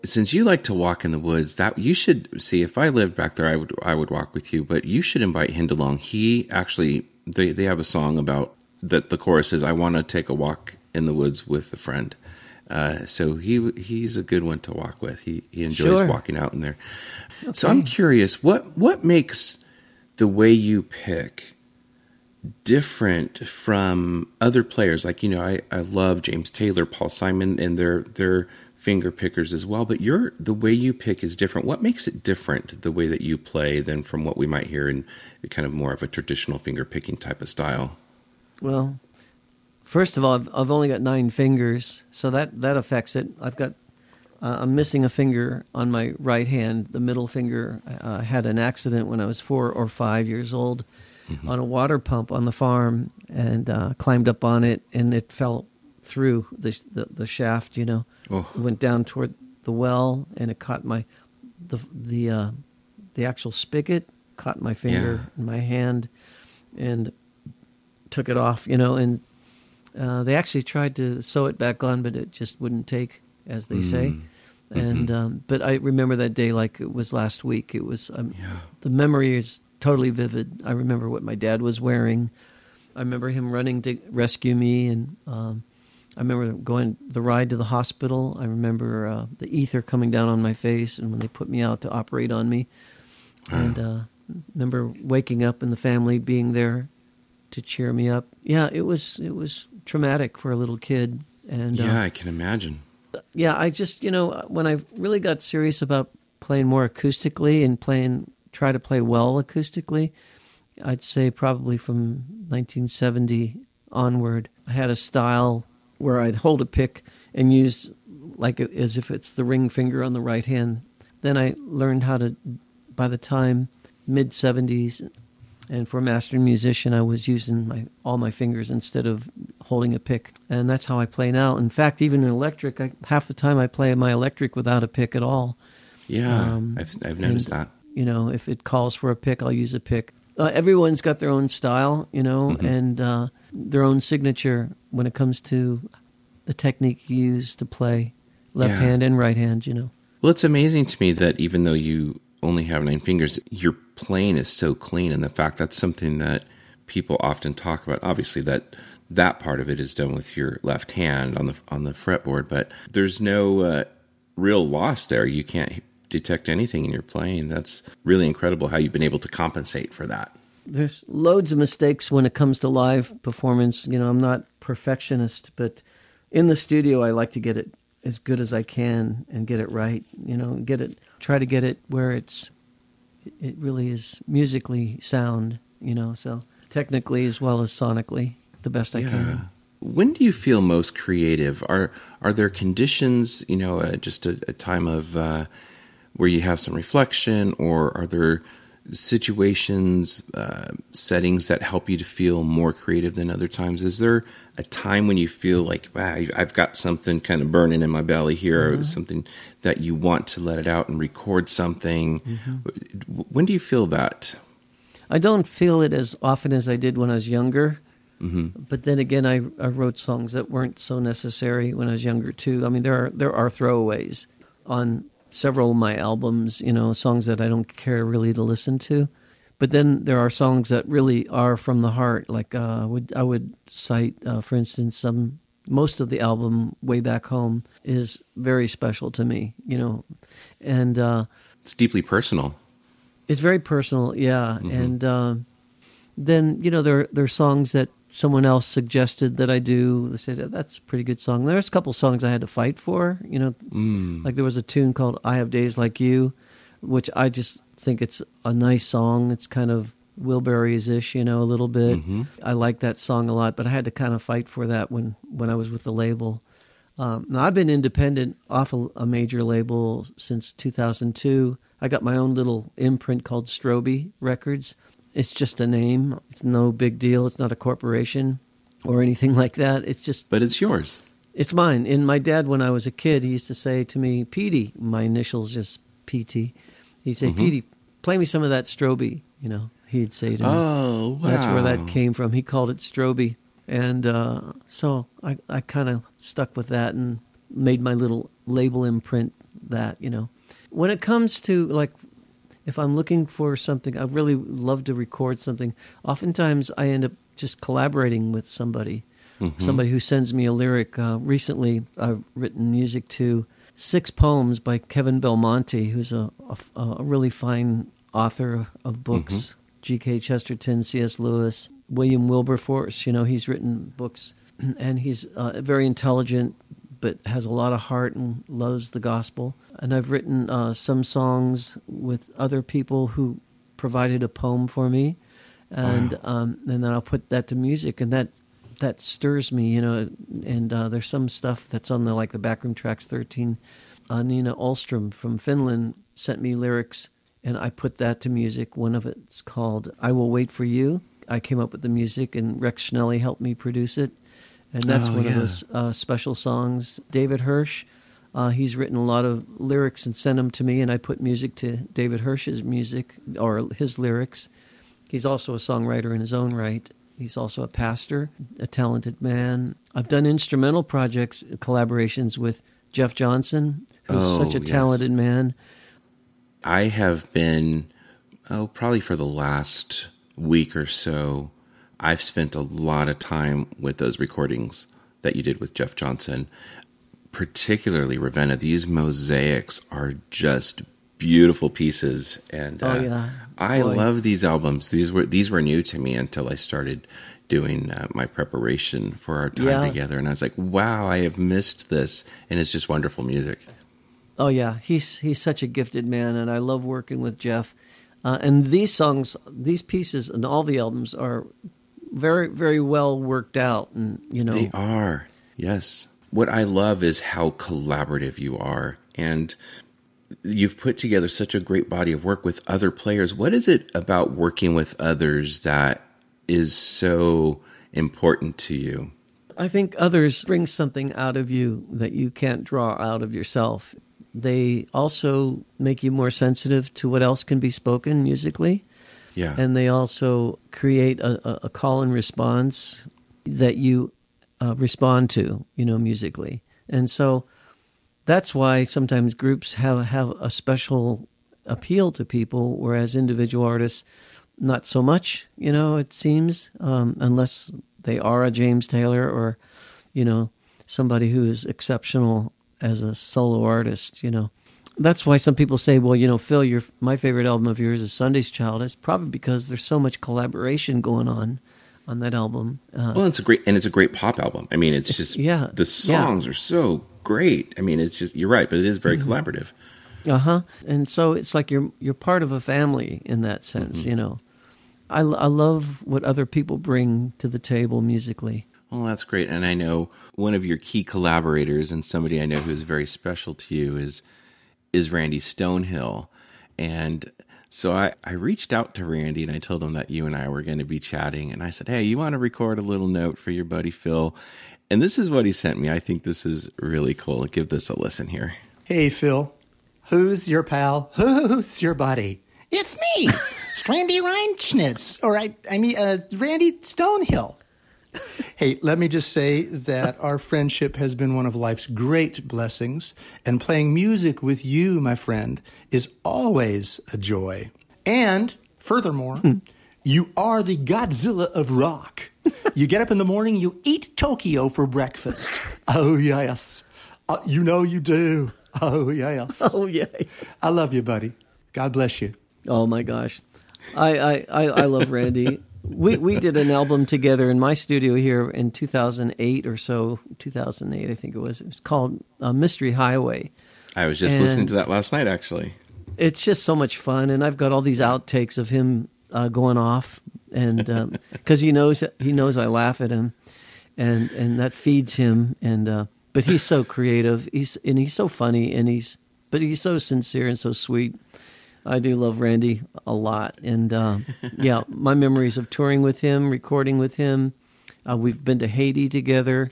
G: Since you like to walk in the woods, that you should see. If I lived back there, I would I would walk with you. But you should invite him along. He actually they they have a song about that. The chorus is, "I want to take a walk in the woods with a friend." Uh, so he he's a good one to walk with. He he enjoys
H: Sure.
G: walking out in there. So I'm curious what what makes the way you pick different from other players like you know I, I love James Taylor Paul Simon and their their finger pickers as well but your the way you pick is different what makes it different the way that you play than from what we might hear in kind of more of a traditional finger picking type of style
H: Well, First of all, I've, I've only got nine fingers, so that that affects it. I've got uh, I'm missing a finger on my right hand. The middle finger uh, had an accident when I was four or five years old on a water pump on the farm, and uh, climbed up on it, and it fell through the the, the shaft. You know,
G: Oh.
H: It went down toward the well, and it caught my the the uh, the actual spigot caught my finger
G: Yeah.
H: in my hand, and took it off. You know, and uh, they actually tried to sew it back on, but it just wouldn't take, as they say.
G: Mm.
H: And
G: Mhm.
H: um, but I remember that day like it was last week. It was um,
G: Yeah.
H: the memory is totally vivid. I remember what my dad was wearing. I remember him running to rescue me, and um, I remember going the ride to the hospital. I remember uh, the ether coming down on my face, and when they put me out to operate on me, and uh, remember waking up and the family being there to cheer me up. Yeah, it was it was traumatic for a little kid, and uh,
G: yeah, I can imagine.
H: yeah, I just you know when I really got serious about playing more acoustically and playing try to play well acoustically, I'd say probably from 1970 onward. I had a style where I'd hold a pick and use like as if it's the ring finger on the right hand. Then I learned how to. By the time mid 70s, and for a master musician, I was using my all my fingers instead of holding a pick, and that's how I play now. In fact, even in electric, I, half the time I play my electric without a pick at all.
G: Yeah,
H: Um,
G: I've, I've noticed
H: and,
G: that.
H: You know, if it calls for a pick, I'll use a pick. Uh, everyone's got their own style, you know,
G: Mm-hmm.
H: and uh, their own signature when it comes to the technique you use to play left
G: Yeah.
H: hand and right hand. You know.
G: Well, it's amazing to me that even though you only have nine fingers, your playing is so clean, and the fact that's something that people often talk about. Obviously, that that part of it is done with your left hand on the on the fretboard, but there's no uh, real loss there. You can't detect anything in your playing. That's really incredible how you've been able to compensate for that.
H: there's loads of mistakes when it comes to live performance. You know, I'm not perfectionist, but in the studio, I like to get it as good as I can and get it right. You know, get it, try to get it where it's, it really is musically sound. You know, so technically as well as sonically, the best I can.
G: When do you feel most creative? Are are there conditions, you know, uh, just a, a time of uh, where you have some reflection, or are there situations, uh, settings that help you to feel more creative than other times? Is there a time when you feel like, wow, I- I've got something kind of burning in my belly here, or mm-hmm. something that you want to let it out and record something? Mm-hmm. W- When do you feel that?
H: I don't feel it as often as I did when I was younger. Mm-hmm. But then again, I, I wrote songs that weren't so necessary when I was younger too. I mean, there are there are throwaways on several of my albums. You know, songs that I don't care really to listen to. But then there are songs that really are from the heart. Like uh, I would I would cite, uh, for instance, some most of the album "Way Back Home" is very special to me. You know, and uh,
G: It's deeply personal.
H: it's very personal, yeah. And um, then you know there there are songs that someone else suggested that I do. They said that's a pretty good song. There's a couple songs I had to fight for. You know, like there was a tune called "I Have Days Like You," which I just think it's a nice song. It's kind of Wilburys ish, you know, a little bit. I like that song a lot, but I had to kind of fight for that when when I was with the label. Um, now I've been independent off a, a major label since 2002. I got my own little imprint called Stroby Records. It's just a name. It's no big deal. It's not a corporation or anything like that. It's just
G: But it's yours.
H: it's mine. And my dad, when I was a kid, he used to say to me, "Petey," my initials just PT. He'd say, "Petey, play me some of that Stroby." You know, he'd say to me.
G: Oh, wow.
H: That's where that came from. He called it Stroby. And uh, so I, I kind of stuck with that and made my little label imprint that, you know. When it comes to, like, if I'm looking for something, I really love to record something. Oftentimes I end up just collaborating with somebody, somebody who sends me a lyric. Uh, recently, I've written music to six poems by Kevin Belmonte, who's a, a, a really fine author of books. G.K. Chesterton, C.S. Lewis, William Wilberforce. You know, he's written books, and he's uh, very intelligent, but has a lot of heart and loves the gospel. And I've written uh, some songs with other people who provided a poem for me, and um, and then I'll put that to music, and that that stirs me, you know. And uh, there's some stuff that's on the like the backroom tracks 13. Uh, Nina Olstrom from Finland sent me lyrics, and I put that to music. One of it's called "I Will Wait for You." I came up with the music, and Rex Schnelly helped me produce it, and that's
G: Oh,
H: one
G: yeah.
H: of those uh, special songs. David Hirsch, uh, he's written a lot of lyrics and sent them to me, and I put music to David Hirsch's music or his lyrics. He's also a songwriter in his own right. He's also a pastor, a talented man. I've done instrumental projects, collaborations with Jeff Johnson, who's
G: Oh,
H: such a
G: yes.
H: talented man.
G: I have been, oh, probably for the last week or so, I've spent a lot of time with those recordings that you did with Jeff Johnson, particularly Ravenna. These mosaics are just beautiful pieces, and
H: Oh,
G: uh,
H: yeah.
G: I
H: Boy.
G: love these albums. These were these were new to me until I started doing uh, my preparation for our time
H: Yeah.
G: together, and I was like, "Wow, I have missed this," and it's just wonderful music.
H: Oh yeah, he's he's such a gifted man, and I love working with Jeff. Uh, and these songs, these pieces, and all the albums are very very well worked out, and you know,
G: They are. Yes. What I love is how collaborative you are. And you've put together such a great body of work with other players. What is it about working with others that is so important to you?
H: I think others bring something out of you that you can't draw out of yourself. They also make you more sensitive to what else can be spoken musically.
G: Yeah.
H: and they also create a, a, call and response that you uh, respond to, you know, musically. And so that's why sometimes groups have, have a special appeal to people, whereas individual artists, not so much, you know, it seems, um, unless they are a James Taylor or, you know, somebody who is exceptional as a solo artist, you know. That's why some people say, well, you know, Phil, your my favorite album of yours is Sunday's Child. It's probably because there's so much collaboration going on on that album. Uh,
G: well, it's a great and it's a great pop album. I mean, it's just
H: yeah,
G: the songs are so great. I mean, it's just you're right, but it is very collaborative.
H: Uh huh. And so it's like you're you're part of a family in that sense, you know. I, I love what other people bring to the table musically.
G: Well, that's great. And I know one of your key collaborators and somebody I know who's very special to you is is Randy Stonehill. And so I, I reached out to Randy and I told him that you and I were going to be chatting. And I said, Hey, you want to record a little note for your buddy Phil? And this is what he sent me. I think this is really cool. Give this a listen here.
A: Hey, Phil. Who's your pal? Who's your buddy? It's me, Strandy Reinschnitz. Or I, I mean, uh, Randy Stonehill. Hey, let me just say that our friendship has been one of life's great blessings, and playing music with you, my friend, is always a joy. And furthermore, you are the Godzilla of rock. You get up in the morning, you eat Tokyo for breakfast. Oh, yes. Uh, you know you do. Oh, yes.
H: Oh yeah.
A: I love you, buddy. God bless you.
H: Oh my gosh, I I, I, I love Randy. We we did an album together in my studio here in 2008 or so, 2008 I think it was. It was called uh, Mystery Highway.
G: I was just
H: And-
G: listening to that last night, actually.
H: It's just so much fun, and I've got all these outtakes of him uh, going off, and because he knows he knows I laugh at him, and and that feeds him, and uh, but he's so creative, he's and he's so funny, and he's but he's so sincere and so sweet. I do love Randy a lot, and uh, yeah, my memories of touring with him, recording with him. Uh, we've been to Haiti together,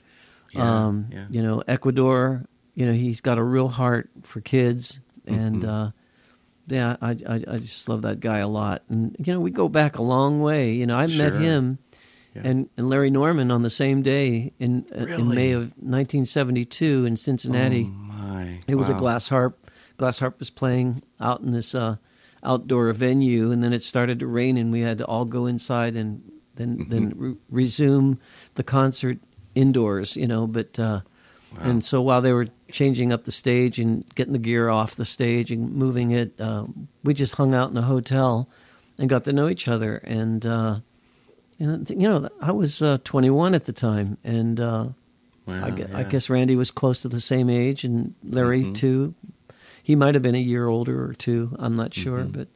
G: Yeah,
H: um,
G: yeah.
H: you know, Ecuador. You know, he's got a real heart for kids, and
G: Mm-hmm.
H: uh, yeah, I, I I just love that guy a lot. And you know, we go back a long way. You know, I met him
G: Yeah.
H: and, and Larry Norman on the same day in uh, in May of 1972 in Cincinnati.
G: Oh, my.
H: It was a glass harp. Glass harp was playing out in this uh, outdoor venue, and then it started to rain, and we had to all go inside and then then re- resume the concert indoors. You know, but uh, and so while they were changing up the stage and getting the gear off the stage and moving it, uh, we just hung out in a hotel and got to know each other. And uh, and you know, I was uh, 21 at the time, and. Uh, I,
G: Wow,
H: gue- I guess Randy was close to the same age, and Larry
G: Mm-hmm.
H: too. He might have been a year older or two. I'm not sure,
G: Mm-hmm.
H: but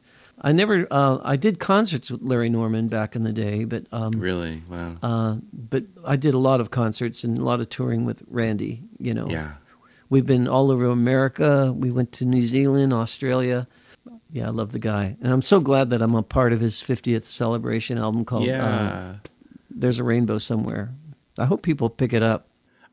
H: I never. Uh, I did concerts with Larry Norman back in the day, but um,
G: Really? Wow.
H: uh, but I did a lot of concerts and a lot of touring with Randy. You know,
G: yeah.
H: we've been all over America. We went to New Zealand, Australia. Yeah, I love the guy, and I'm so glad that I'm a part of his 50th celebration album called uh,
G: Yeah.
H: "There's a Rainbow Somewhere." I hope people pick it up.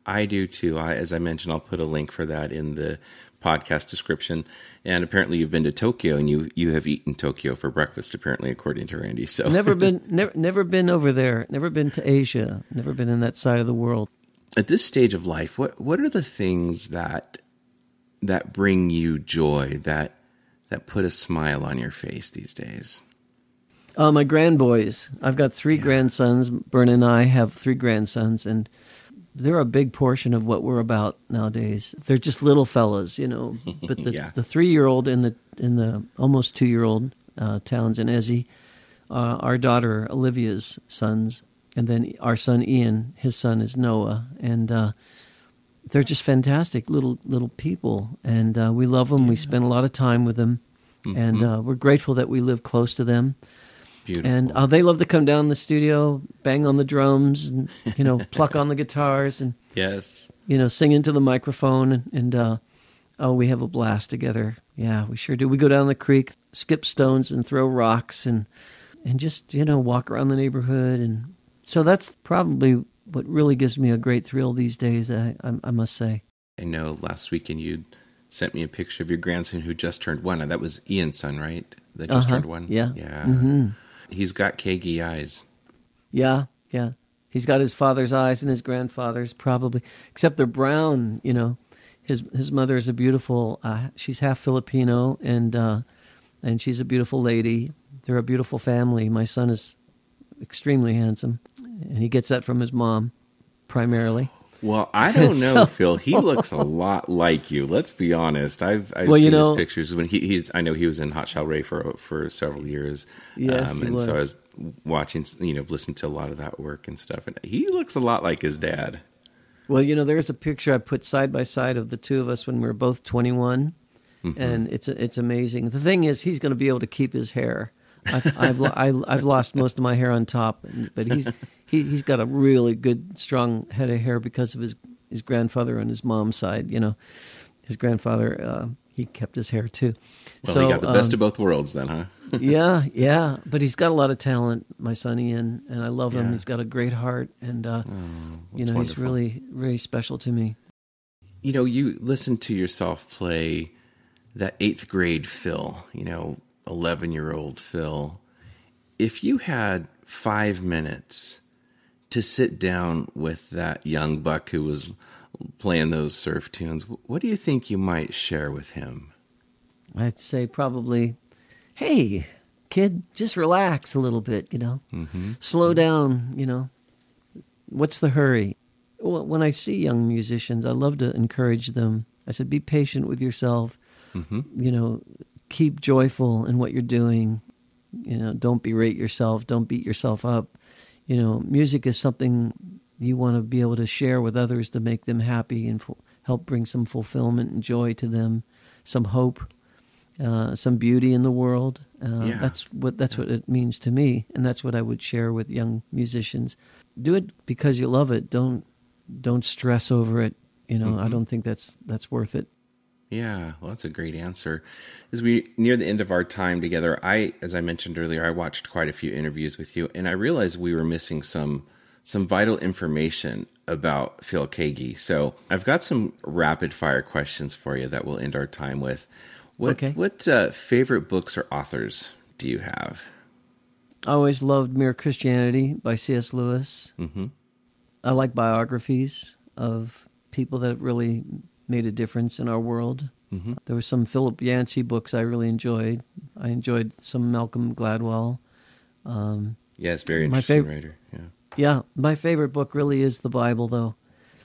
G: I do too. I, as I mentioned, I'll put a link for that in the podcast description. And apparently, you've been to Tokyo, and you you have eaten Tokyo for breakfast. Apparently, according to Randy. So
H: Never been, never, never been over there. Never been to Asia. Never been in that side of the world.
G: at this stage of life, what what are the things that that bring you joy that that put a smile on your face these days?
H: Uh, my grandboys. I've got three grandsons. Bern and I have three grandsons, and they're a big portion of what we're about nowadays. They're just little fellas, you know. But the
G: Yeah.
H: the three year old and the and the almost two year old uh, Towns and Ezzy, uh, our daughter Olivia's sons, and then our son Ian. His son is Noah, and uh, they're just fantastic little little people, and uh, we love them. We spend a lot of time with them, and uh, we're grateful that we live close to them.
G: Beautiful.
H: And uh, they love to come down the studio, bang on the drums, and you know, pluck on the guitars, and
G: yes.
H: you know, sing into the microphone, and, and uh, oh, we have a blast together. Yeah, we sure do. We go down the creek, skip stones, and throw rocks, and and just you know, walk around the neighborhood, and so that's probably what really gives me a great thrill these days. I I, I must say.
G: I know last weekend you sent me a picture of your grandson who just turned one. That was Ian's son, right? That just
H: Uh-huh.
G: turned one.
H: Yeah.
G: Yeah.
H: Mhm.
G: He's got Keaggy eyes.
H: Yeah, yeah. He's got his father's eyes and his grandfather's probably, except they're brown. You know, his his mother is a beautiful. Uh, she's half Filipino and uh, and she's a beautiful lady. They're a beautiful family. My son is extremely handsome, and he gets that from his mom, primarily.
G: Well, I don't know,
H: So-
G: Phil. He looks a lot like you. Let's be honest. I've I've
H: Well, you
G: seen
H: know-
G: his pictures when he he's. I know he was in Hot Chelle Rae for for several years. Um,
H: Yes, he
G: and so I
H: was.
G: was watching, you know, listening to a lot of that work and stuff. And he looks a lot like his dad.
H: Well, you know, there's a picture I put side by side of the two of us when we were both 21, and it's it's amazing. The thing is, he's going to be able to keep his hair. I've I've, I've lost most of my hair on top, but he's he he's got a really good, strong head of hair because of his his grandfather on his mom's side. You know, his grandfather uh, he kept his hair too.
G: Well,
H: so
G: he got the best
H: um,
G: of both worlds, then, huh?
H: yeah, yeah. But he's got a lot of talent, my son Ian, and I love him.
G: Yeah. Oh,
H: He's got a great heart, and uh, you
G: that's
H: know, he's really, really special to me.
G: you know, you listen to yourself play that eighth grade Phil, you know, 11 year old Phil. If you had five minutes to sit down with that young buck who was playing those surf tunes, what do you think you might share with him?
H: I'd say probably, hey, kid, just relax a little bit, you know, mm-hmm. slow down, you know. What's the hurry? Well, When I see young musicians, I love to encourage them. I said, be patient with yourself. Mm-hmm. You know, keep joyful in what you're doing. You know, don't berate yourself. Don't beat yourself up. You know, music is something you want to be able to share with others to make them happy and help bring some fulfillment and joy to them, some hope uh, some beauty in the world. Uh,
G: Yeah.
H: That's what that's what it means to me, and that's what I would share with young musicians. Do it because you love it. Don't don't stress over it. You know, I don't think that's that's worth it.
G: Yeah, well, that's a great answer. As we near the end of our time together, I, as I mentioned earlier, I watched quite a few interviews with you, and I realized we were missing some some vital information about Phil Keaggy. So I've got some rapid fire questions for you that we'll end our time with. What
H: Okay.
G: what uh, favorite books or authors do you have?
H: I always loved Mere Christianity by C.S. Lewis.
G: Mm-hmm.
H: I like biographies of people that really made a difference in our world.
G: Mm-hmm.
H: There were some Philip Yancey books I really enjoyed. I enjoyed some Malcolm Gladwell. Um,
G: Yes, very
H: My
G: interesting
H: fav-
G: writer. Yeah.
H: Yeah, my favorite book really is the Bible, though,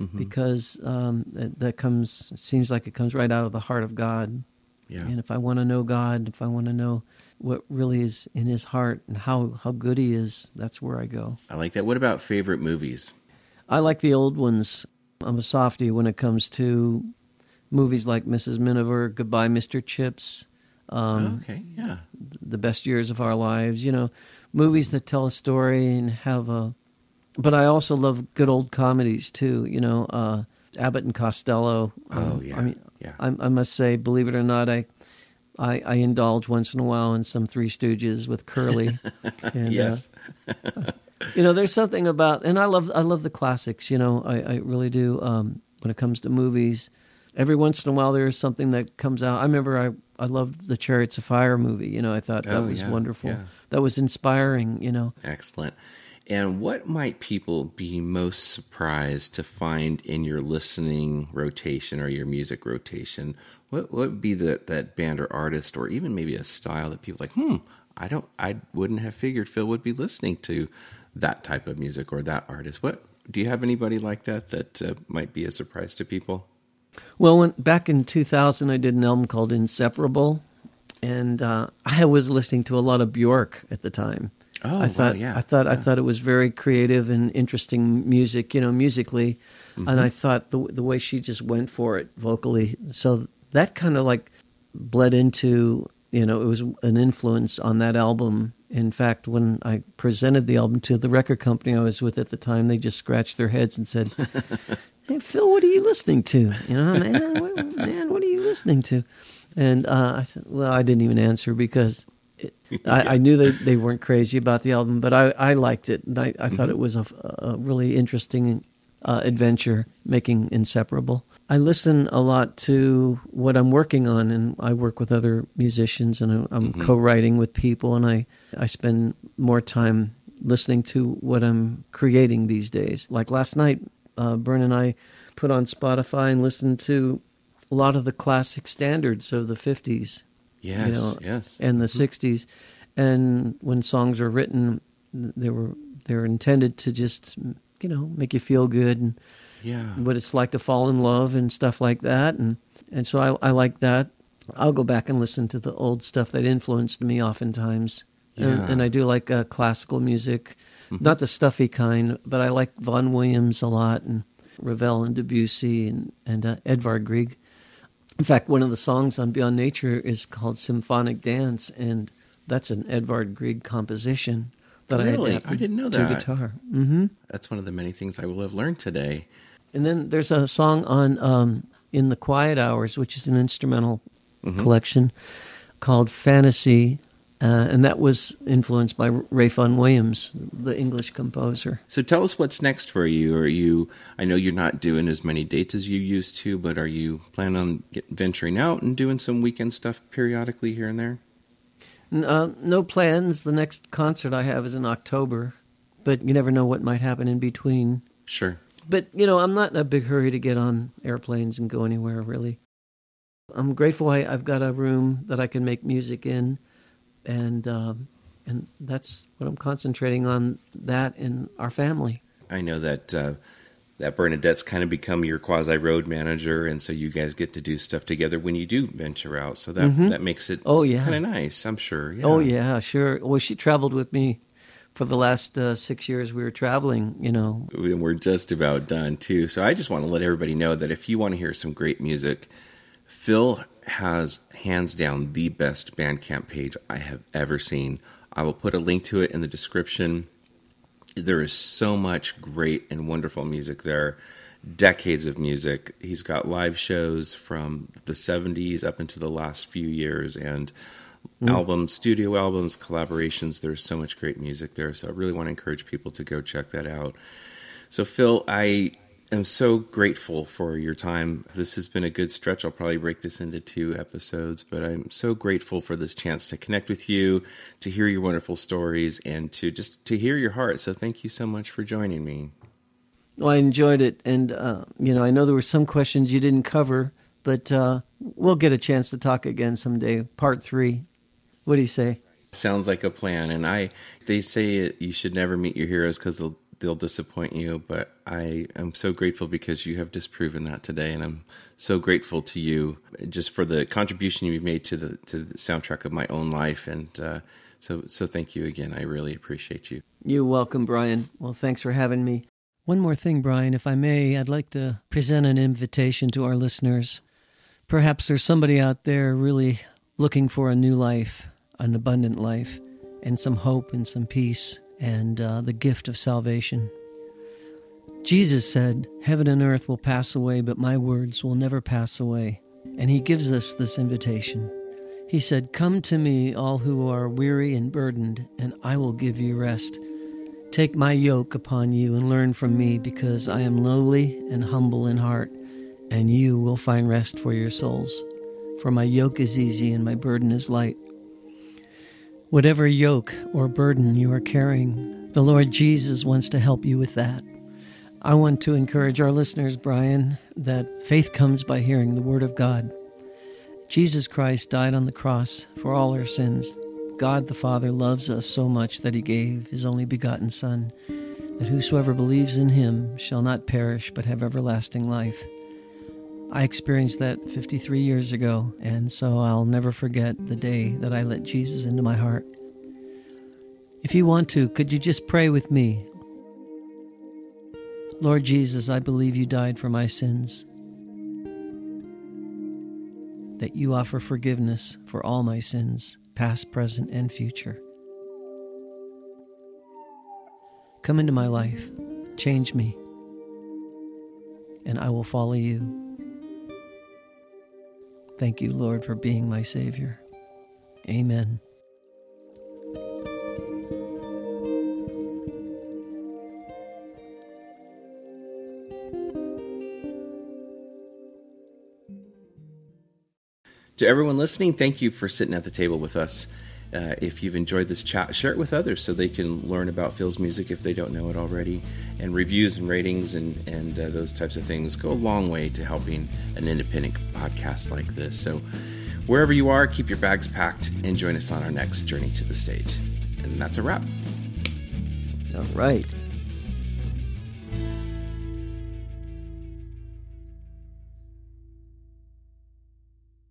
G: Mm-hmm.
H: because um, that, that comes seems like it comes right out of the heart of God.
G: Yeah.
H: And if I want to know God, if I want to know what really is in His heart and how how good He is, that's where I go.
G: I like that. What about favorite movies?
H: I like the old ones. I'm a softie when it comes to movies like Mrs. Miniver, Goodbye, Mr. Chips. Um,
G: okay, yeah.
H: the best years of our lives. You know, movies that tell a story and have a. But I also love good old comedies too. You know, uh, Abbott and Costello.
G: Oh,
H: Um,
G: yeah,
H: I mean,
G: yeah.
H: I, I must say, believe it or not, I. I, I indulge once in a while in some Three Stooges with Curly. And, uh,
G: yes.
H: you know, there's something about, and I love I love the classics. You know, I, I really do. Um, when it comes to movies, every once in a while there is something that comes out. I remember I I loved the Chariots of Fire movie. You know, I thought that
G: Oh,
H: was
G: yeah,
H: wonderful.
G: yeah.
H: That was inspiring. You know,
G: Excellent. And what might people be most surprised to find in your listening rotation or your music rotation? What, what would be that that band or artist or even maybe a style that people like, hmm, I don't I wouldn't have figured Phil would be listening to that type of music or that artist. What do you have anybody like that that uh, might be a surprise to people?
H: Well, when back in 2000, I did an album called Inseparable, and uh, I was listening to a lot of Bjork at the time.
G: Oh,
H: I thought,
G: yeah,
H: I thought, I thought it was very creative and interesting music, you know, musically,
G: Mm-hmm.
H: and I thought the the way she just went for it vocally, so that kind of like bled into, you know, it was an influence on that album. In fact, when I presented the album to the record company I was with at the time, they just scratched their heads and said, hey Phil, what are you listening to? You know, man, what, man, what are you listening to? And uh, I said, well, I didn't even answer because it, I, I knew they, they weren't crazy about the album, but I, I liked it, and I, I thought it was a, a really interesting uh, adventure making Inseparable. I listen a lot to what I'm working on, and I work with other musicians, and I'm, I'm co-writing with people, and I I spend more time listening to what I'm creating these days. Like last night, uh, Bern and I put on Spotify and listened to a lot of the classic standards of the 50s
G: Yes,
H: you know,
G: yes.
H: and the '60s. And when songs were written, they were they're intended to just you know make you feel good and
G: Yeah.
H: what it's like to fall in love and stuff like that. And and so I, I like that. I'll go back and listen to the old stuff that influenced me oftentimes.
G: Yeah.
H: And, and I do like uh, classical music, not the stuffy kind, but I like Vaughan Williams a lot and Ravel and Debussy and, and uh, Edvard Grieg. In fact, one of the songs on Beyond Nature is called Symphonic Dance, and that's an Edvard Grieg composition that
G: Really?
H: I
G: I didn't know
H: to
G: that.
H: guitar. hmm
G: That's one of the many things I will have learned today.
H: And then there's a song on um, In the Quiet Hours, which is an instrumental collection called Fantasy, uh, and that was influenced by Ralph Vaughan Williams, the English composer.
G: So tell us what's next for you. Are you? I know you're not doing as many dates as you used to, but are you planning on get, venturing out and doing some weekend stuff periodically here and there?
H: Uh, no plans. The next concert I have is in October, but you never know what might happen in between.
G: Sure.
H: But you know, I'm not in a big hurry to get on airplanes and go anywhere really. I'm grateful I, I've got a room that I can make music in, and um, and that's what I'm concentrating on. That in our family.
G: I know that uh, that Bernadette's kind of become your quasi road manager, and so you guys get to do stuff together when you do venture out. So that that makes it
H: Oh, yeah.
G: kind of nice. I'm sure. Yeah.
H: Oh yeah, sure. Well, she traveled with me for the last uh, six years. We were traveling. You know,
G: And we're just about done too. So I just want to let everybody know that if you want to hear some great music, Phil has hands down the best Bandcamp page I have ever seen. I will put a link to it in the description. There is so much great and wonderful music there. Decades of music. He's got live shows from the 70s up into the last few years and mm. albums, studio albums, collaborations. There's so much great music there. So I really want to encourage people to go check that out. So, Phil, I am so grateful for your time. This has been a good stretch. I'll probably break this into two episodes, but I'm so grateful for this chance to connect with you, to hear your wonderful stories, and to just to hear your heart. So, thank you so much for joining me.
H: well, I enjoyed it, and uh, you know, I know there were some questions you didn't cover, but uh, we'll get a chance to talk again someday. Part three. What do you say?
G: Sounds like a plan. And I, they say you should never meet your heroes because they'll they'll disappoint you. But I am so grateful because you have disproven that today, and I'm so grateful to you just for the contribution you've made to the to the soundtrack of my own life. And uh, so so thank you again. I really appreciate you.
H: You're welcome, Brian. Well, thanks for having me. One more thing, Brian, if I may, I'd like to present an invitation to our listeners. Perhaps there's somebody out there really looking for a new life, an abundant life, and some hope and some peace and uh, the gift of salvation. Jesus said, Heaven and earth will pass away, but my words will never pass away. And he gives us this invitation. He said, Come to me, all who are weary and burdened, and I will give you rest. Take my yoke upon you and learn from me, because I am lowly and humble in heart, and you will find rest for your souls. For my yoke is easy and my burden is light. Whatever yoke or burden you are carrying, the Lord Jesus wants to help you with that. I want to encourage our listeners, Brian, that faith comes by hearing the Word of God. Jesus Christ died on the cross for all our sins. God the Father loves us so much that He gave His only begotten Son, that whosoever believes in Him shall not perish but have everlasting life. I experienced that 53 years ago, and so I'll never forget the day that I let Jesus into my heart. If you want to, could you just pray with me? Lord Jesus, I believe you died for my sins, that you offer forgiveness for all my sins, past, present, and future. Come into my life, change me, and I will follow you. Thank you, Lord, for being my Savior. Amen.
G: To everyone listening, thank you for sitting at the table with us. Uh, if you've enjoyed this chat, share it with others so they can learn about Phil's music if they don't know it already. And reviews and ratings and, and uh, those types of things go a long way to helping an independent podcast like this. So, wherever you are, keep your bags packed and join us on our next journey to the stage. And that's a wrap.
H: All right.